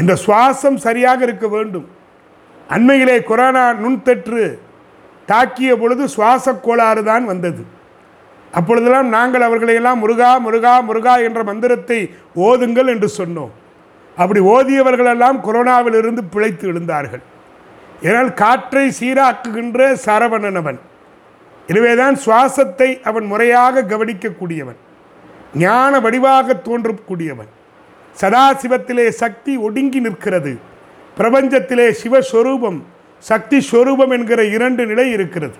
இந்த சுவாசம் சரியாக இருக்க வேண்டும். அண்மையிலே கொரோனா நுண்தற்று தாக்கிய பொழுது சுவாச கோளாறு தான் வந்தது. அப்பொழுதெல்லாம் நாங்கள் அவர்களையெல்லாம் முருகா முருகா முருகா என்ற மந்திரத்தை ஓதுங்கள் என்று சொன்னோம். அப்படி ஓதியவர்களெல்லாம் கொரோனாவிலிருந்து பிழைத்து எழுந்தார்கள். ஏனால் காற்றை சீராக்குகின்ற சரவணனவன். எனவேதான் சுவாசத்தை அவன் முறையாக கவனிக்கக்கூடியவன். ஞான வடிவாக தோன்றக்கூடியவன். சதாசிவத்திலே சக்தி ஒடுங்கி நிற்கிறது. பிரபஞ்சத்திலே சிவஸ்வரூபம் சக்தி ஸ்வரூபம் என்கிற இரண்டு நிலை இருக்கிறது.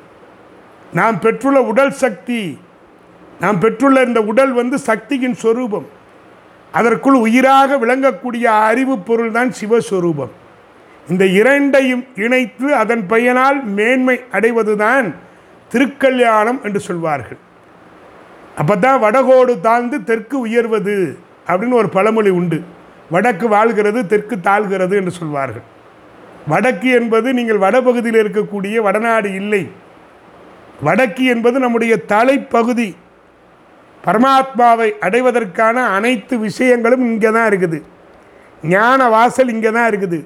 நாம் பெற்றுள்ள உடல் சக்தி நாம் பெற்றுள்ள இந்த உடல் வந்து சக்தியின் ஸ்வரூபம். அதற்குள் உயிராக விளங்கக்கூடிய அறிவு பொருள் தான் சிவஸ்வரூபம். இந்த இரண்டையும் இணைத்து அதன் பயனால் மேன்மை அடைவதுதான் திருக்கல்யாணம் என்று சொல்வார்கள். அப்போ தான் வடகோடு தாழ்ந்து தெற்கு உயர்வது அப்படின்னு ஒரு பழமொழி உண்டு. வடக்கு வாழ்கிறது தெற்கு தாழ்கிறது என்று சொல்வார்கள். வடக்கு என்பது நீங்கள் வடபகுதியில் இருக்கக்கூடிய வடநாடு இல்லை. வடக்கு என்பது நம்முடைய தலைப்பகுதி. பரமாத்மாவை அடைவதற்கான அனைத்து விஷயங்களும் இங்கே தான் இருக்குது. ஞான வாசல் இங்கே தான் இருக்குது.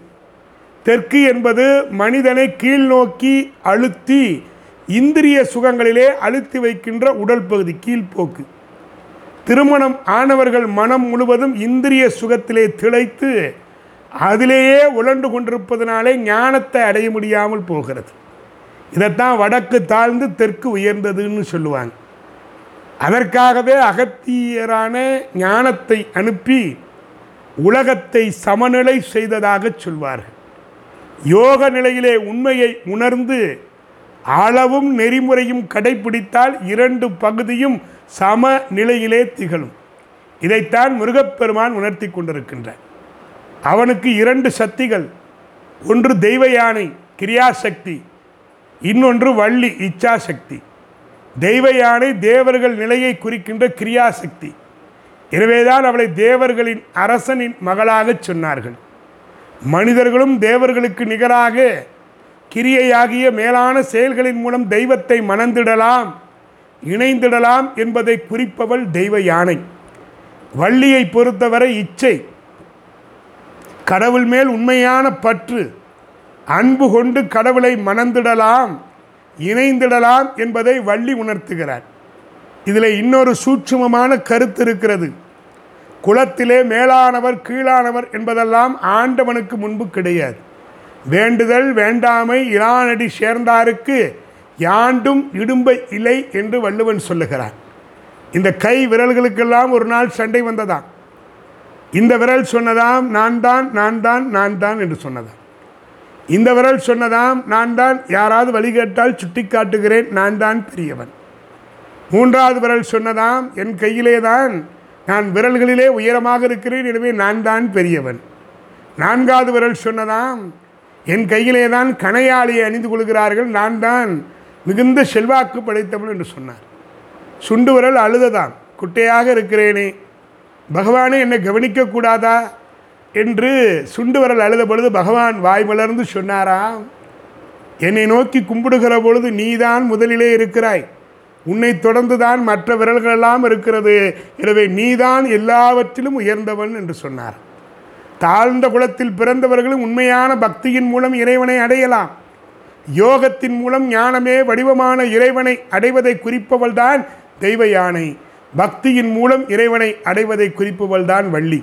தெற்கு என்பது மனிதனை கீழ் நோக்கி அழுத்தி இந்திரிய சுகங்களிலே அழுத்தி வைக்கின்ற உடல் பகுதி கீழ்ப்போக்கு திருமணம் ஆனவர்கள் மனம் முழுவதும் இந்திரிய சுகத்திலே திளைத்து அதிலேயே உழண்டு கொண்டிருப்பதனாலே ஞானத்தை அடைய முடியாமல் போகிறது. இதைத்தான் வடக்கு தாழ்ந்து தெற்கு உயர்ந்ததுன்னு சொல்லுவாங்க. அதற்காகவே அகத்தியரான ஞானத்தை அனுப்பி உலகத்தை சமநிலை செய்ததாக சொல்வார்கள். யோக நிலையிலே உண்மையை உணர்ந்து அளவும் நெறிமுறையும் கடைபிடித்தால் இரண்டு பகுதியும் சம நிலையிலே திகழும். இதைத்தான் முருகப்பெருமான் உணர்த்தி கொண்டிருக்கின்றார். அவனுக்கு இரண்டு சக்திகள் ஒன்று தெய்வ யானை கிரியாசக்தி இன்னொன்று வள்ளி இச்சாசக்தி. தெய்வ யானை தேவர்கள் நிலையை குறிக்கின்ற கிரியாசக்தி. எனவேதான் அவளை தேவர்களின் அரசனின் மகளாகச் சொன்னார்கள். மனிதர்களும் தேவர்களுக்கு நிகராக கிரியையாகிய மேலான செயல்களின் மூலம் தெய்வத்தை மணந்திடலாம் இணைந்திடலாம் என்பதை குறிப்பவள் தெய்வ யானை. வள்ளியை பொறுத்தவரை இச்சை. கடவுள் மேல் உண்மையான பற்று. அன்பு கொண்டு கடவுளை மணந்திடலாம் இணைந்திடலாம் என்பதை வள்ளி உணர்த்துகிறார். இதில் இன்னொரு சூட்சுமமான கருத்து இருக்கிறது. குலத்திலே மேலானவர் கீழானவர் என்பதெல்லாம் ஆண்டவனுக்கு முன்பு கிடையாது. வேண்டுதல் வேண்டாமை இரானடி சேர்ந்தாருக்கு யாண்டும் இடும்பை இலை என்று வள்ளுவன் சொல்லுகிறான். இந்த கை விரல்களுக்கெல்லாம் ஒரு நாள் சண்டை வந்ததாம். இந்த விரல் சொன்னதாம் நான் தான் நான் தான் நான் தான் என்று சொன்னதாம். இந்த விரல் சொன்னதாம் நான் தான் யாராவது வழி கேட்டால் சுட்டி காட்டுகிறேன் நான் தான் பெரியவன். மூன்றாவது விரல் சொன்னதாம் என் கையிலே தான் நான் விரல்களிலே உயரமாக இருக்கிறேன் எனவே நான் தான் பெரியவன். நான்காவது விரல் சொன்னதாம் என் கையிலே தான் கணையாளியை அணிந்து கொள்கிறார்கள். நான் தான் மிகுந்த செல்வாக்கு படைத்தவன் என்று சொன்னார். சுண்டு விரல் அழுததான் குட்டையாக இருக்கிறேனே பகவானே என்னை கவனிக்கக்கூடாதா என்று சுண்டு விரல் அழுத பொழுது பகவான் வாய் மலர்ந்து சொன்னாராம். என்னை நோக்கி கும்பிடுகிற பொழுது நீதான் முதலிலே இருக்கிறாய். உன்னை தொடர்ந்து தான் மற்ற விரல்களெல்லாம் இருக்கிறது. எனவே நீதான் எல்லாவற்றிலும் உயர்ந்தவன் என்று சொன்னார். தாழ்ந்த குலத்தில் பிறந்தவர்களும் உண்மையான பக்தியின் மூலம் இறைவனை அடையலாம். யோகத்தின் மூலம் ஞானமே வடிவமான இறைவனை அடைவதை குறிப்பவள் தான் தெய்வ யானை. பக்தியின் மூலம் இறைவனை அடைவதை குறிப்பவள் தான் வள்ளி.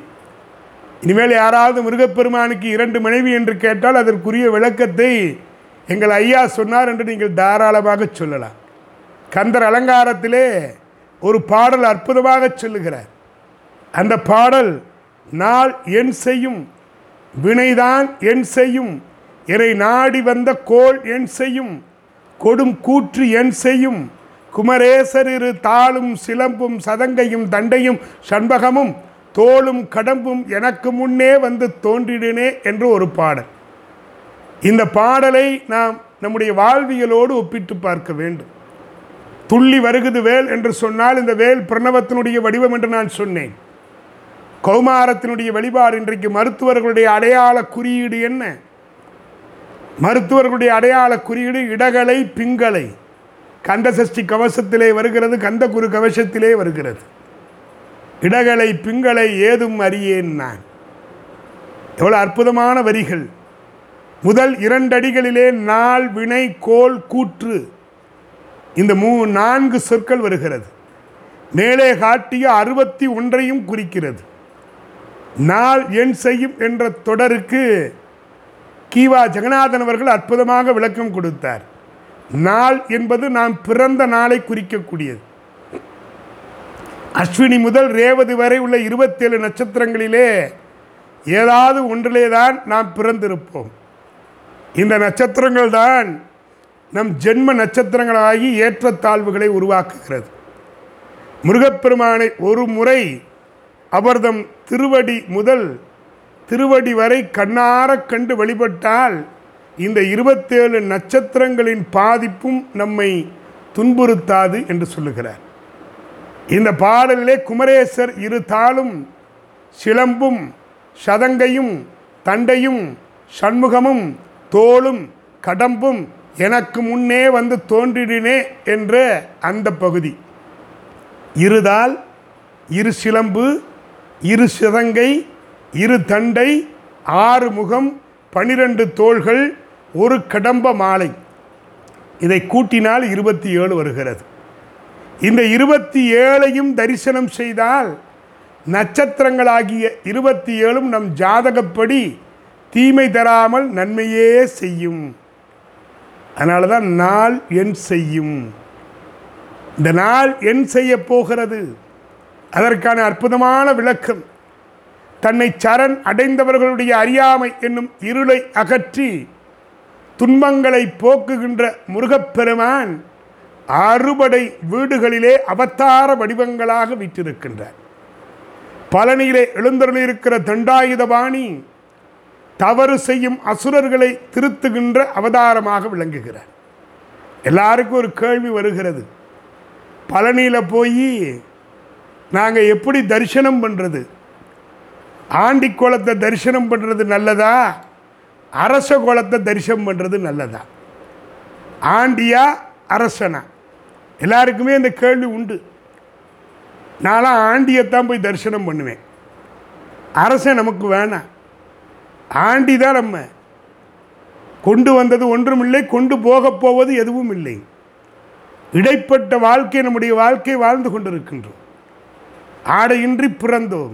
இனிமேல் யாராவது முருகப்பெருமானுக்கு இரண்டு மனைவி என்று கேட்டால் அதற்குரிய விளக்கத்தை எங்கள் ஐயா சொன்னார் என்று நீங்கள் தாராளமாக சொல்லலாம். கந்தர் அலங்காரத்திலே ஒரு பாடல் அற்புதமாக சொல்லுகிறார். அந்த பாடல் நாள் என் செய்யும். வினைதான் என் செய்யும். என்னை நாடி வந்த கோள் என் செய்யும். கொடும் கூற்று என் செய்யும். குமரேசர் இரு தாளும் சிலம்பும் சதங்கையும் தண்டையும் சண்பகமும் தோளும் கடம்பும் எனக்கு முன்னே வந்து தோன்றிடுனே என்று ஒரு பாடல். இந்த பாடலை நாம் நம்முடைய வாழ்வியலோடு ஒப்பிட்டு பார்க்க வேண்டும். துள்ளி வருகுது வேல் என்று சொன்னால் இந்த வேல் பிரணவத்தினுடைய வடிவம் என்று நான் சொன்னேன். கௌமாரத்தினுடைய வழிபாடு இன்றைக்கு மருத்துவர்களுடைய அடையாள குறியீடு என்ன? மருத்துவர்களுடைய அடையாள குறியீடு இடகலை பிங்கலை கந்தசஷ்டி கவசத்திலே வருகிறது கந்தகுரு கவசத்திலே வருகிறது. இடகலை பிங்களை ஏதும் அறியேன் நான். எவ்வளோ அற்புதமான வரிகள். முதல் இரண்டடிகளிலே நாள் வினை கோல் கூற்று. இந்த மூ நான்கு சொற்கள் வருகிறது. மேலே காட்டிய அறுபத்தி ஒன்றையும் குறிக்கிறது. நாள் எண் செய்யும் என்ற தொடருக்கு கீவா ஜெகநாதன் அவர்கள் அற்புதமாக விளக்கம் கொடுத்தார். நாள் என்பது நாம் பிறந்த நாளை குறிக்கக்கூடியது. அஸ்வினி முதல் ரேவதி வரை உள்ள இருபத்தேழு நட்சத்திரங்களிலே ஏதாவது ஒன்றிலே தான் நாம் பிறந்திருப்போம். இந்த நட்சத்திரங்கள் தான் நம் ஜென்ம நட்சத்திரங்களாகி ஏற்றத்தாழ்வுகளை உருவாக்குகிறது. முருகப்பெருமானை ஒரு முறை அவர்தம் திருவடி முதல் திருவடி வரை கண்ணாரக் கண்டு வழிபட்டால் இந்த இருபத்தேழு நட்சத்திரங்களின் பாதிப்பும் நம்மை துன்புறுத்தாது என்று சொல்லுகிறார். இந்த பாடலிலே குமரேசர் இரு தாளும் சிலம்பும் சதங்கையும் தண்டையும் சண்முகமும் தோளும் கடம்பும் எனக்கு முன்னே வந்து தோன்றினே என்ற அந்த பகுதி. இருதால் இரு சிலம்பு இரு சிதங்கை இரு தண்டை ஆறு முகம் பனிரெண்டு தோள்கள் ஒரு கடம்ப மாலை. இதை கூட்டினால் இருபத்தி ஏழு வருகிறது. இந்த இருபத்தி ஏழையும் தரிசனம் செய்தால் நட்சத்திரங்களாகிய இருபத்தி ஏழும் நம் ஜாதகப்படி தீமை தராமல் நன்மையே செய்யும். அதனால தான் நாள் எண் செய்யும். இந்த நாள் எண் செய்ய போகிறது. அதற்கான அற்புதமான விளக்கம். தன்னை சரண் அடைந்தவர்களுடைய அறியாமை என்னும் இருளை அகற்றி துன்பங்களை போக்குகின்ற முருகப்பெருமான் அறுபடை வீடுகளிலே அவதார வடிவங்களாக விற்றிருக்கின்றார். பழனியிலே எழுந்தருளிருக்கிற தண்டாயுதபாணி தவறு செய்யும் அசுரர்களை திருத்துகின்ற அவதாரமாக விளங்குகிறார். எல்லாருக்கும் ஒரு கேள்வி வருகிறது. பழனியில் போய் நாங்கள் எப்படி தரிசனம் பண்ணுறது ஆண்டி கோலத்தை தரிசனம் பண்ணுறது நல்லதா? அரச கோலத்தை தரிசனம் பண்ணுறது நல்லதா? ஆண்டியா அரசனா? எல்லாருக்குமே இந்த கேள்வி உண்டு. நான்லாம் ஆண்டியைத்தான் போய் தரிசனம் பண்ணுவேன். அரசன் நமக்கு வேணாம். ஆண்டி தான் நம்ம. கொண்டு வந்தது ஒன்றும் இல்லை கொண்டு போகப் போவது எதுவும் இல்லை. இடைப்பட்ட வாழ்க்கை நம்முடைய வாழ்க்கை வாழ்ந்து கொண்டிருக்கின்றோம். ஆடையின்றி பிறந்தோம்.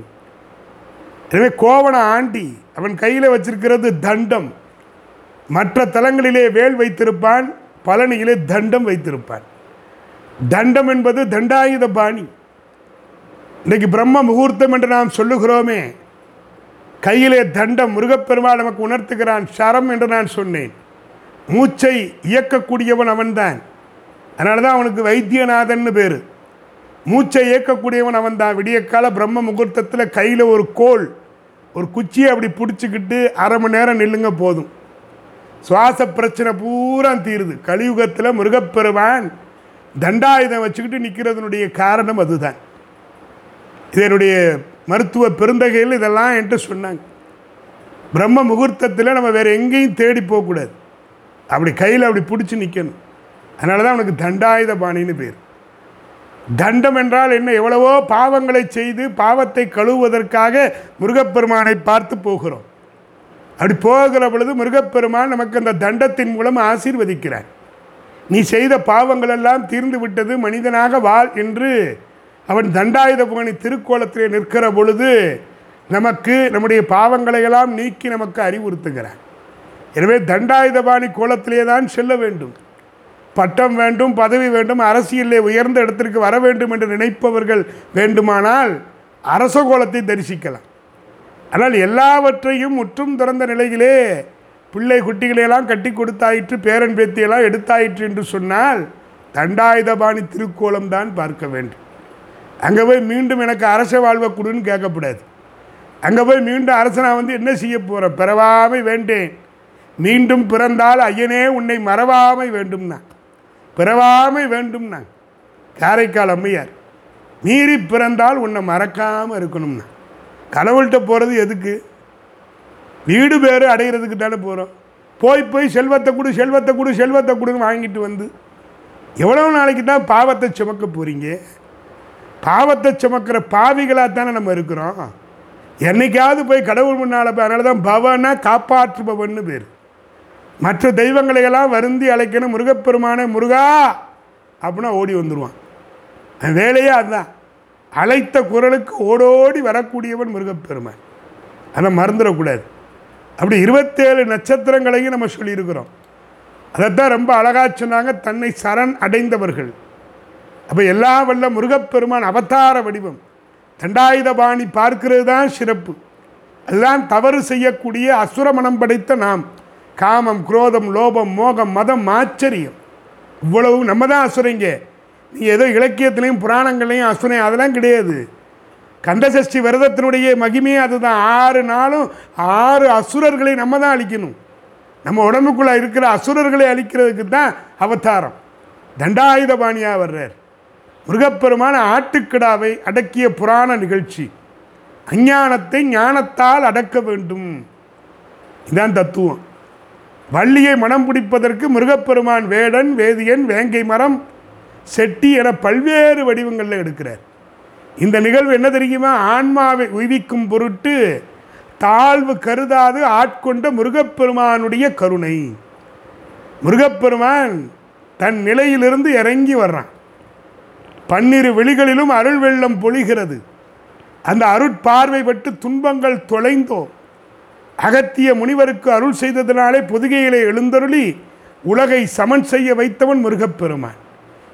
எனவே கோவண ஆண்டி அவன் கையில் வச்சிருக்கிறது தண்டம். மற்ற தலங்களிலே வேல் வைத்திருப்பான் பழனியிலே தண்டம் வைத்திருப்பான். தண்டம் என்பது தண்டாயுத பாணி. இன்றைக்கு பிரம்ம முகூர்த்தம் என்று நாம் சொல்லுகிறோமே கையிலே தண்டம் முருகப்பெருமாள் நமக்கு உணர்த்துகிறான் சரம் என்று நான் சொன்னேன். மூச்சை இயக்கக்கூடியவன் அவன்தான். அதனால தான் அவனுக்கு வைத்தியநாதன்னு பேர். மூச்சை இயக்கக்கூடியவன் அவன் தான் விடியக்கால பிரம்ம முகூர்த்தத்தில் கையில் ஒரு கோல் ஒரு குச்சியை அப்படி பிடிச்சிக்கிட்டு அரை மணி நேரம் நில்லுங்க போதும். சுவாச பிரச்சனை பூரா தீருது. கலியுகத்தில் முருகப்பெருமான் தண்டாயுதம் வச்சுக்கிட்டு நிற்கிறதுனுடைய காரணம் அதுதான். இதனுடைய மருத்துவ பெருந்தகையில் இதெல்லாம் என்கிட்ட சொன்னாங்க. பிரம்ம முகூர்த்தத்தில் நம்ம வேறு எங்கேயும் தேடி போகக்கூடாது. அப்படி கையில் அப்படி பிடிச்சி நிற்கணும் அதனால தான் அவனுக்கு தண்டாயுத பாணின்னு பேர். தண்டம் என்றால் என்ன? எவ்வளவோ பாவங்களை செய்து பாவத்தை கழுவுவதற்காக முருகப்பெருமானை பார்த்து போகிறோம். அப்படி போகிற பொழுது முருகப்பெருமான் நமக்கு அந்த தண்டத்தின் மூலம் ஆசீர்வதிக்கிறார். நீ செய்த பாவங்கள் எல்லாம் தீர்ந்து விட்டது மனிதனாக வாழ் என்று அவன் தண்டாயுதபாணி திருக்கோலத்திலே நிற்கிற பொழுது நமக்கு நம்முடைய பாவங்களை எல்லாம் நீக்கி நமக்கு அறிவுறுத்துகிறான் எனவே தண்டாயுதபாணி கோலத்திலே தான் செல்ல வேண்டும். பட்டம் வேண்டும் பதவி வேண்டும் அரசியலே உயர்ந்த இடத்திற்கு வர வேண்டும் என்று நினைப்பவர்கள் வேண்டுமானால் அரச கோலத்தை தரிசிக்கலாம். ஆனால் எல்லாவற்றையும் முற்றும் திறந்த நிலையிலே பிள்ளை குட்டிகளையெல்லாம் கட்டி கொடுத்தாயிற்று பேரன் பேத்தியெல்லாம் எடுத்தாயிற்று என்று சொன்னால் தண்டாயுதபாணி திருக்கோலம் தான் பார்க்க வேண்டும். அங்கே போய் மீண்டும் எனக்கு அரச வாழ்வை கொடுன்னு கேட்கக்கூடாது. அங்கே போய் மீண்டும் அரசனை வந்து என்ன செய்ய போகிறேன் பிறவாமை வேண்டேன். மீண்டும் பிறந்தால் ஐயனே உன்னை மறவாமை வேண்டும்னா. பிறவாமை வேண்டும்னா. காரைக்கால் அம்மையார் மீறி பிறந்தால் உன்னை மறக்காமல் இருக்கணும்னா. கடவுள்கிட்ட போகிறது எதுக்கு? வீடு பேர் அடைகிறதுக்கு தானே போகிறோம் போய் போய் செல்வத்தை கொடு செல்வத்தை கொடு செல்வத்தை கொடுன்னு வாங்கிட்டு வந்து எவ்வளோ நாளைக்கு தான் பாவத்தை சுமக்க போகிறீங்க பாவத்தை சுமக்கிற பாவிகளாக தானே நம்ம இருக்கிறோம். என்னைக்காவது போய் கடவுள் முன்னால் போய் அதனால தான் பவனா காப்பாற்றுபவன் பேர். மற்ற தெய்வங்களையெல்லாம் வருந்தி அழைக்கணும் முருகப்பெருமானே முருகா அப்படின்னா ஓடி வந்துடுவான் வேலையே அதுதான். அழைத்த குரலுக்கு ஓடோடி வரக்கூடியவன் முருகப்பெருமான். அதை மறந்துடக்கூடாது. அப்படி இருபத்தேழு நட்சத்திரங்களையும் நம்ம சொல்லியிருக்கிறோம். அதைத்தான் ரொம்ப அழகாக சொன்னாங்க தன்னை சரண் அடைந்தவர்கள். அப்போ எல்லா வல்ல முருகப்பெருமான் அவதார வடிவம். தண்டாயுதபாணி பார்க்கிறது தான் சிறப்பு. அதுதான் தவறு செய்யக்கூடிய அசுர மனம் படைத்த நாம். காமம் குரோதம் லோபம் மோகம் மதம் ஆச்சரியம். இவ்வளவு நம்ம தான் அசுரைங்க. நீ ஏதோ இலக்கியத்திலையும் புராணங்களையும் அசுரை அதெல்லாம் கிடையாது. கந்தசஷ்டி விரதத்தினுடைய மகிமையே அதுதான். ஆறு நாளும் ஆறு அசுரர்களை நம்ம தான் அழிக்கணும். நம்ம உடம்புக்குள்ளே இருக்கிற அசுரர்களை அழிக்கிறதுக்கு தான் அவதாரம். தண்டாயுதபாணியாக வர்றார். முருகப்பெருமான ஆட்டுக்கிடாவை அடக்கிய புராண நிகழ்ச்சி. அஞ்ஞானத்தை ஞானத்தால் அடக்க வேண்டும். இதான் தத்துவம். வள்ளியை மனம் பிடிப்பதற்கு முருகப்பெருமான் வேடன் வேதியன் வேங்கை மரம் செட்டி என பல்வேறு வடிவங்களில் எடுக்கிறார். இந்த நிகழ்வு என்ன தெரியுமா? ஆன்மாவை உய்விக்கும் பொருட்டு தாழ்வு கருதாது ஆட்கொண்ட முருகப்பெருமானுடைய கருணை. முருகப்பெருமான் தன் நிலையிலிருந்து இறங்கி வர்றான். பன்னிரு வெளிகளிலும் அருள் வெள்ளம் பொழிகிறது. அந்த அருட்பார்வை பட்டு துன்பங்கள் தொலைந்தோ அகத்திய முனிவருக்கு அருள் செய்ததினாலே பொதுகையிலே எழுந்தருளி உலகை சமன் செய்ய வைத்தவன் முருகப்பெருமான்.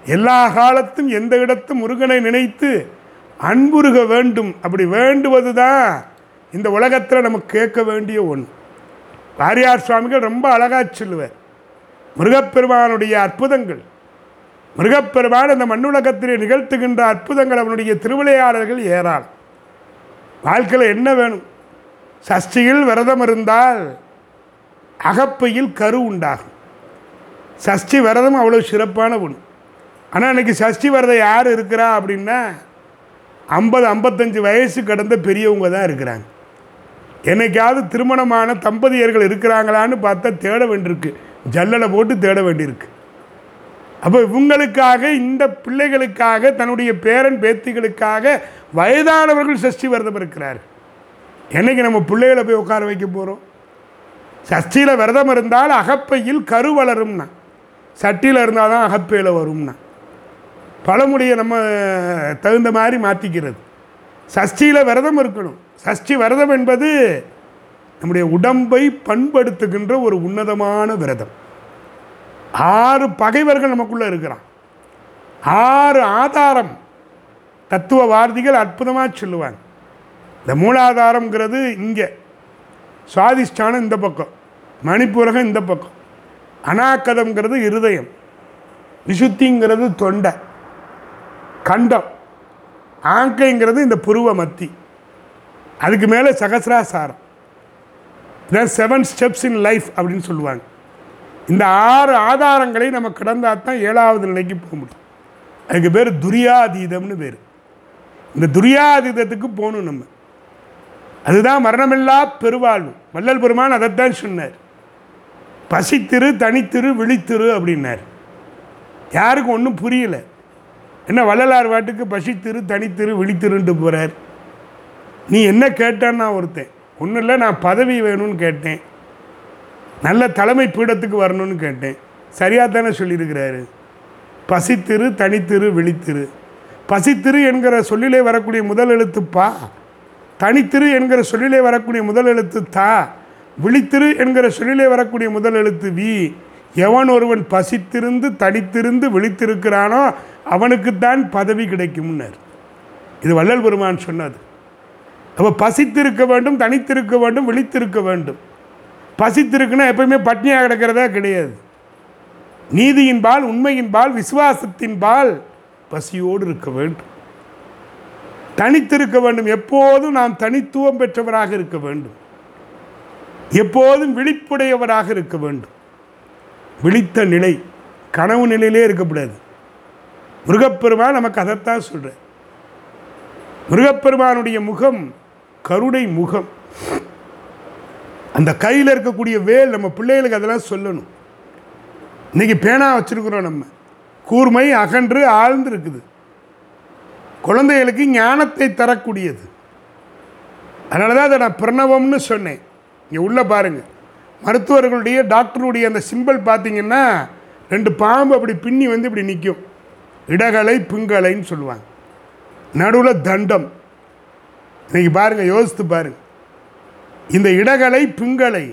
எல்லா காலத்தும் எந்த இடத்தும் முருகனை நினைத்து அன்புருக வேண்டும். அப்படி வேண்டுவது தான் இந்த உலகத்தில் நமக்கு கேட்க வேண்டிய ஒன்று வாரியார் சுவாமிகள் ரொம்ப அழகாக சொல்லுவார். முருகப்பெருமானுடைய அற்புதங்கள். முருகப்பெருமான் அந்த மண்ணுலகத்திலே நிகழ்த்துகின்ற அற்புதங்கள் அவனுடைய திருவிளையாடல்கள் ஏறாள் வாழ்க்கையில் என்ன வேணும்? சஷ்டியில் விரதம் இருந்தால் அகப்பையில் கரு உண்டாகும். சஷ்டி விரதம் அவ்வளோ சிறப்பான ஒன்று. ஆனால் இன்னைக்கு சஷ்டி விரதம் யார் இருக்கிறா அப்படின்னா ஐம்பது ஐம்பத்தஞ்சு வயசு கடந்த பெரியவங்க தான் இருக்கிறாங்க. என்னைக்காவது திருமணமான தம்பதியர்கள் இருக்கிறாங்களான்னு பார்த்தா தேட வேண்டியிருக்கு. ஜல்லலை போட்டு தேட வேண்டியிருக்கு. அப்போ இவங்களுக்காக இந்த பிள்ளைகளுக்காக தன்னுடைய பேரன் பேத்திகளுக்காக வயதானவர்கள் சஷ்டி விரதம் இருக்கிறார் என்னைக்கு நம்ம பிள்ளைகளை போய் உட்கார வைக்க போகிறோம் சஷ்டியில் விரதம் இருந்தால் அகப்பையில் கரு வளரும்னா. சட்டியில் இருந்தால் தான் அகப்பையில் வரும்னா. பழமொழியை நம்ம தகுந்த மாதிரி மாற்றிக்கிறது சஷ்டியில் விரதம் இருக்கணும். சஷ்டி விரதம் என்பது நம்முடைய உடம்பை பண்படுத்துகின்ற ஒரு உன்னதமான விரதம். ஆறு பகைவர்கள் நமக்குள்ளே இருக்கிறான். ஆறு ஆதாரம் தத்துவ வார்த்தைகள் அற்புதமாக சொல்லுவாங்க. இந்த மூலாதாரம்ங்கிறது இங்கே. சுவாதிஷ்டானம் இந்த பக்கம். மணிப்பூரகம் இந்த பக்கம். அனாக்கதம்ங்கிறது இருதயம். விசுத்திங்கிறது தொண்டை. கண்டம். ஆங்கைங்கிறது இந்த புருவ மத்தி. அதுக்கு மேலே சகசிராசாரம். இதான் செவன் ஸ்டெப்ஸ் இன் லைஃப் அப்படின்னு சொல்லுவாங்க. இந்த ஆறு ஆதாரங்களை நம்ம கடந்தா தான் ஏழாவது நிலைக்கு போக முடியும். அதுக்கு பேர் துரியாதீதம்னு பேர். இந்த துரியாதீதத்துக்கு போகணும் நம்ம. அதுதான் மரணமில்லா பெருவாழ்வு. வள்ளல் பெருமான் அதைத்தான் சொன்னார். பசித்திரு தனித்திரு விழித்திரு அப்படின்னார். யாருக்கும் ஒன்றும் புரியல. என்ன வள்ளலார் வாட்டுக்கு பசித்திரு தனித்திரு விழித்திருன்ட்டு போகிறார் நீ என்ன கேட்டான்னு நான் ஒருத்தன். ஒன்றும் இல்லை நான் பதவி வேணும்னு கேட்டேன். நல்ல தலைமை பீடத்துக்கு வரணும்னு கேட்டேன். சரியாக தானே சொல்லியிருக்கிறாரு. பசித்திரு தனித்திரு விழித்திரு. பசித்திரு என்கிற சொல்லிலே வரக்கூடிய முதல் எழுத்துப்பா. தனித்திரு என்கிற சொல்லிலே வரக்கூடிய முதல் எழுத்து தா. விழித்திரு என்கிற சொல்லிலே வரக்கூடிய முதல் எழுத்து வி. எவன் ஒருவன் பசித்திருந்து தனித்திருந்து விழித்திருக்கிறானோ அவனுக்குத்தான் பதவி கிடைக்கும்னர். இது வள்ளல் பெருமான் சொன்னது. அப்போ பசித்திருக்க வேண்டும் தனித்திருக்க வேண்டும் விழித்திருக்க வேண்டும். பசித்திருக்குன்னா எப்பயுமே பட்னியாக கிடக்கிறதா கிடையாது. நீதியின் பால் உண்மையின் பால் விசுவாசத்தின் பால் பசியோடு இருக்க வேண்டும். தனித்திருக்க வேண்டும். எப்போதும் நாம் தனித்துவம் பெற்றவராக இருக்க வேண்டும். எப்போதும் விழிப்புடையவராக இருக்க வேண்டும். விழித்த நிலை கனவு நிலையிலே இருக்கக்கூடாது. முருகப்பெருமான் நமக்கு அதைத்தான் சொல்கிறார் முருகப்பெருமானுடைய முகம் கருணை முகம். அந்த கையில் இருக்கக்கூடிய வேல் நம்ம பிள்ளைகளுக்கு அதெல்லாம் சொல்லணும். இன்றைக்கி பேனா வச்சுருக்குறோம் நம்ம. கூர்மை அகன்று ஆழ்ந்து இருக்குது குழந்தைகளுக்கு ஞானத்தை தரக்கூடியது. அதனால தான் அதை நான் பிரணவம்னு சொன்னேன். இங்கே உள்ளே பாருங்கள் மருத்துவர்களுடைய டாக்டருடைய அந்த சிம்பிள் பார்த்தீங்கன்னா ரெண்டு பாம்பு அப்படி பின்னி வந்து இப்படி நிற்கும் இடகலை பிங்கலைன்னு சொல்லுவாங்க. நடுவில் தண்டம். இன்றைக்கி பாருங்கள் யோசித்து பாருங்கள் இந்த இடகலை பிங்கலை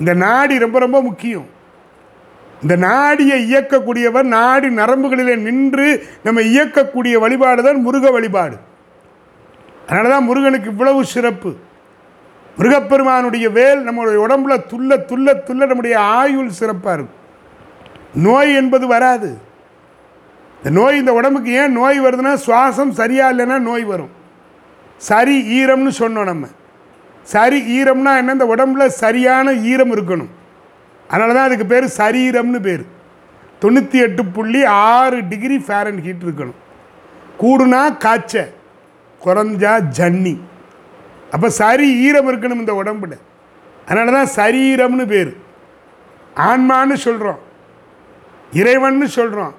இந்த நாடி ரொம்ப ரொம்ப முக்கியம். இந்த நாடியை இயக்கக்கூடியவர் நாடி நரம்புகளிலே நின்று நம்ம இயக்கக்கூடிய வழிபாடு தான் முருக வழிபாடு. அதனால தான் முருகனுக்கு இவ்வளவு சிறப்பு. முருகப்பெருமானுடைய வேல் நம்மளுடைய உடம்புல துள்ள துள்ள துள்ள நம்முடைய ஆயுள் சிறப்பாக இருக்கும். நோய் என்பது வராது. இந்த நோய் இந்த உடம்புக்கு ஏன் நோய் வருதுன்னா சுவாசம் சரியா இல்லைன்னா நோய் வரும். சரி ஈரம்னு சொன்னோம் நம்ம. சரி ஈரம்னா என்ன? இந்த உடம்புல சரியான ஈரம் இருக்கணும். அதனால தான் அதுக்கு பேர் சரீரம்னு பேர். தொண்ணூற்றி எட்டு புள்ளி ஆறு டிகிரி ஃபேரன் ஹீட் இருக்கணும். கூடுனா காய்ச்ச குறைஞ்சா ஜன்னி. அப்போ சரி ஈரம் இருக்கணும் இந்த உடம்புல. அதனால தான் சரீரம்னு பேர். ஆன்மான்னு சொல்கிறோம் இறைவன்னு சொல்கிறோம்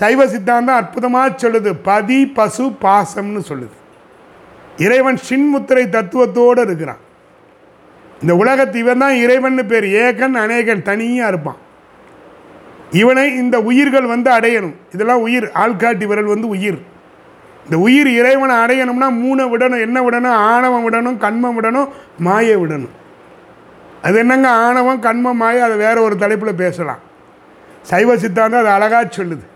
சைவ சித்தாந்தம் அற்புதமாக சொல்லுது. பதி பசு பாசம்னு சொல்லுது. இறைவன் சின்முத்திரை தத்துவத்தோடு இருக்கிறான். இந்த உலகத்து இவன் தான் இறைவன் பேர். ஏகன் அநேகன் தனியாக இருப்பான். இவனை இந்த உயிர்கள் வந்து அடையணும். இதெல்லாம் உயிர். ஆள்காட்டி விரல் வந்து உயிர். இந்த உயிர் இறைவனை அடையணும்னா மூணை விடணும் என்ன விடணும் ஆணவம் விடணும் கண்மம் விடணும் மாயை விடணும். அது என்னங்க ஆணவம் கண்மம் மாயை? அதை வேற ஒரு தலைப்பில் பேசலாம். சைவ சித்தாந்தம் அது அழகாக சொல்லுது.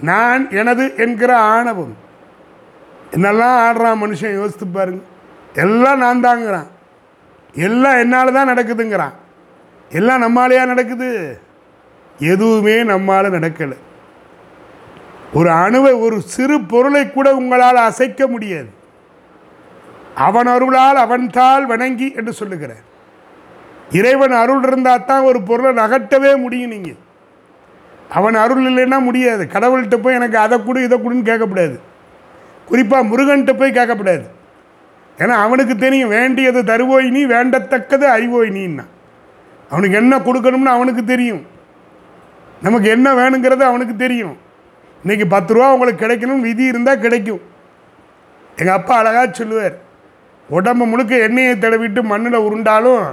நான் எனது என்கிற ஆணவம். என்னெல்லாம் ஆடுறான் மனுஷன் யோசித்து பாருங்க. எல்லாம் நான் தாங்கிறான். எல்லாம் என்னால் தான் நடக்குதுங்கிறான். எல்லாம் நம்மாலேயா நடக்குது? எதுவுமே நம்மால் நடக்கலை. ஒரு அணுவை ஒரு சிறு பொருளை கூட உங்களால் அசைக்க முடியாது. அவன் அருளால் அவன்தால் வணங்கி என்று சொல்லுகிறார். இறைவன் அருள் இருந்தால் தான் ஒரு பொருளை நகட்டவே முடியும் நீங்கள் அவன் அருள் இல்லைன்னா முடியாது. கடவுள்கிட்ட போய் எனக்கு அதை கொடு இதை கொடுன்னு கேட்கக்கூடாது குறிப்பாக முருகன்கிட்ட போய் கேட்கக்கூடாது ஏன்னா அவனுக்கு தெரியும் வேண்டியது தருவோய் நீ வேண்டத்தக்கது அறிவோய் நீன்னா. அவனுக்கு என்ன கொடுக்கணும்னு அவனுக்கு தெரியும். நமக்கு என்ன வேணுங்கிறது அவனுக்கு தெரியும். இன்றைக்கி பத்து ரூபா உங்களுக்கு கிடைக்கணும் விதி இருந்தால் கிடைக்கும். எங்கள் அப்பா அழகாக சொல்லுவார் உடம்பு முழுக்க எண்ணெயை தடவிட்டு மண்ணில் உருண்டாலும்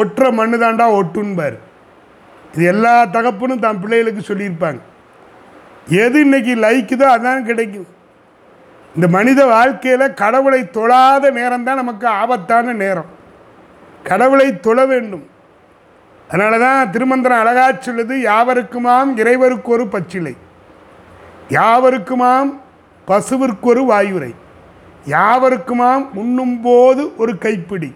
ஒட்டுற மண்ணு தாண்டா ஒட்டுன்பார் இது எல்லா தகப்புனும் தன் பிள்ளைகளுக்கு சொல்லியிருப்பாங்க. எது இன்றைக்கி லைக்குதோ அதான் கிடைக்கும். இந்த மனித வாழ்க்கையில் கடவுளை தொழாத நேரம் தான் நமக்கு ஆபத்தான நேரம். கடவுளை தொழ வேண்டும். அதனால தான் திருமந்திரம் அழகா சொல்லுது யாவருக்குமாம் இறைவருக்கு ஒரு பச்சிலை யாவருக்குமாம் பசுவிற்கொரு வாயுரை யாவருக்குமாம் உண்ணும்போது ஒரு கைப்பிடி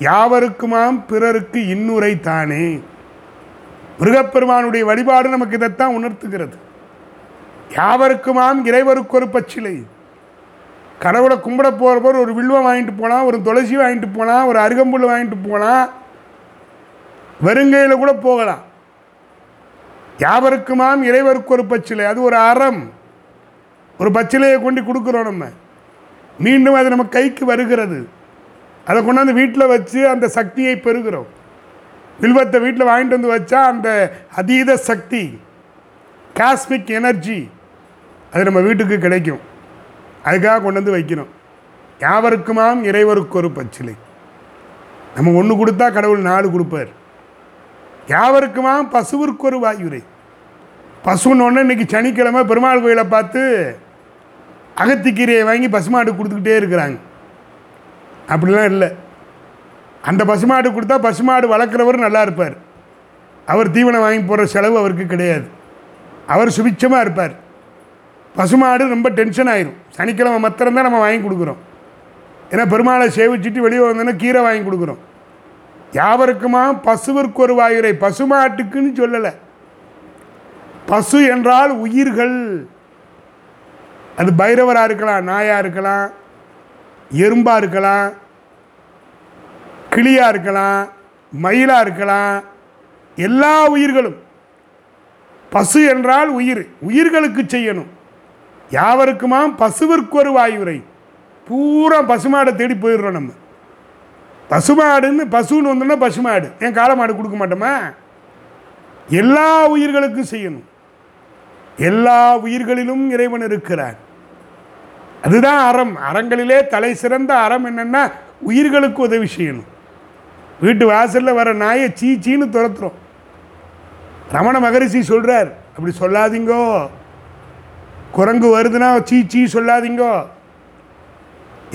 யாவருக்குமாம் பிறருக்கு இன்னுரை தானே? முருகப்பெருமானுடைய வழிபாடு நமக்கு இதைத்தான் உணர்த்துகிறது. யாவருக்குமாம் இறைவருக்கு ஒரு பச்சிலை கடவுளை கும்பிட போகிறப்போ ஒரு வில்வம் வாங்கிட்டு போனால் ஒரு துளசி வாங்கிட்டு போனால் ஒரு அருகம்புல் வாங்கிட்டு போனால் வெறுங்கையில் கூட போகலாம். யாவருக்குமாம் இறைவருக்கு ஒரு பச்சிலை? அது ஒரு அறம். ஒரு பச்சிலையை கொண்டு கொடுக்குறோம் நம்ம. மீண்டும் அது நம்ம கைக்கு வருகிறது. அதை கொண்டாந்து வீட்டில் வச்சு அந்த சக்தியை பெறுகிறோம். வில்வத்தை வீட்டில் வாங்கிட்டு வந்து வச்சா அந்த அதீத சக்தி காஸ்மிக் எனர்ஜி அது நம்ம வீட்டுக்கு கிடைக்கும். அதுக்காக கொண்டு வந்து வைக்கணும். யாவருக்குமாம் இறைவருக்கு ஒரு பச்சிலை. நம்ம ஒன்று கொடுத்தா கடவுள் நாலு கொடுப்பார். யாவருக்குமாம் பசுவிற்கு ஒரு வாயுரை. பசுன்னு ஒன்று இன்றைக்கி சனிக்கிழமை பெருமாள் கோயிலை பார்த்து அகத்திக்கீரையை வாங்கி பசுமாடு கொடுத்துக்கிட்டே இருக்கிறாங்க. அப்படிலாம் இல்லை. அந்த பசுமாடு கொடுத்தா பசுமாடு வளர்க்குறவர் நல்லா இருப்பார். அவர் தீவனம் வாங்கி போடுற செலவு அவருக்கு கிடையாது. அவர் சுபிச்சமாக இருப்பார். பசுமாடு ரொம்ப டென்ஷன் ஆயிரும். சனிக்கிழமை மாத்திரம் தான் நம்ம வாங்கி கொடுக்குறோம். ஏன்னா பெருமாளை சேவிச்சுட்டு வெளியே வந்தோன்னா கீரை வாங்கி கொடுக்குறோம். யாவருக்குமா? பசுவிற்கு ஒரு வாயுரை. பசுமாட்டுக்குன்னு சொல்லலை. பசு என்றால் உயிர்கள். அது பைரவராக இருக்கலாம் நாயாக இருக்கலாம் எறும்பாக இருக்கலாம் கிளியாக இருக்கலாம் மயிலாக இருக்கலாம். எல்லா உயிர்களும். பசு என்றால் உயிர். உயிர்களுக்கு செய்யணும். யாவருக்குமாம் பசுவிற்கு ஒரு வாயுரை. பூரா பசுமாடை தேடி போயிடுறோம் நம்ம. பசுமாடுன்னு பசுன்னு வந்தோம்னா பசுமாடு. ஏன் காளை மாடு கொடுக்க மாட்டோமா? எல்லா உயிர்களுக்கும் செய்யணும். எல்லா உயிர்களிலும் இறைவன் இருக்கிறார். அதுதான் அறம். அறங்களிலே தலை சிறந்த அறம் என்னென்னா உயிர்களுக்கு உதவி செய்யணும். வீட்டு வாசலில் வர நாயை சீ சீன்னு துரத்துறோம். ரமண மகரிஷி சொல்கிறார் அப்படி சொல்லாதீங்கோ. குரங்கு வருதுன்னா சீ சீ சொல்லாதீங்கோ.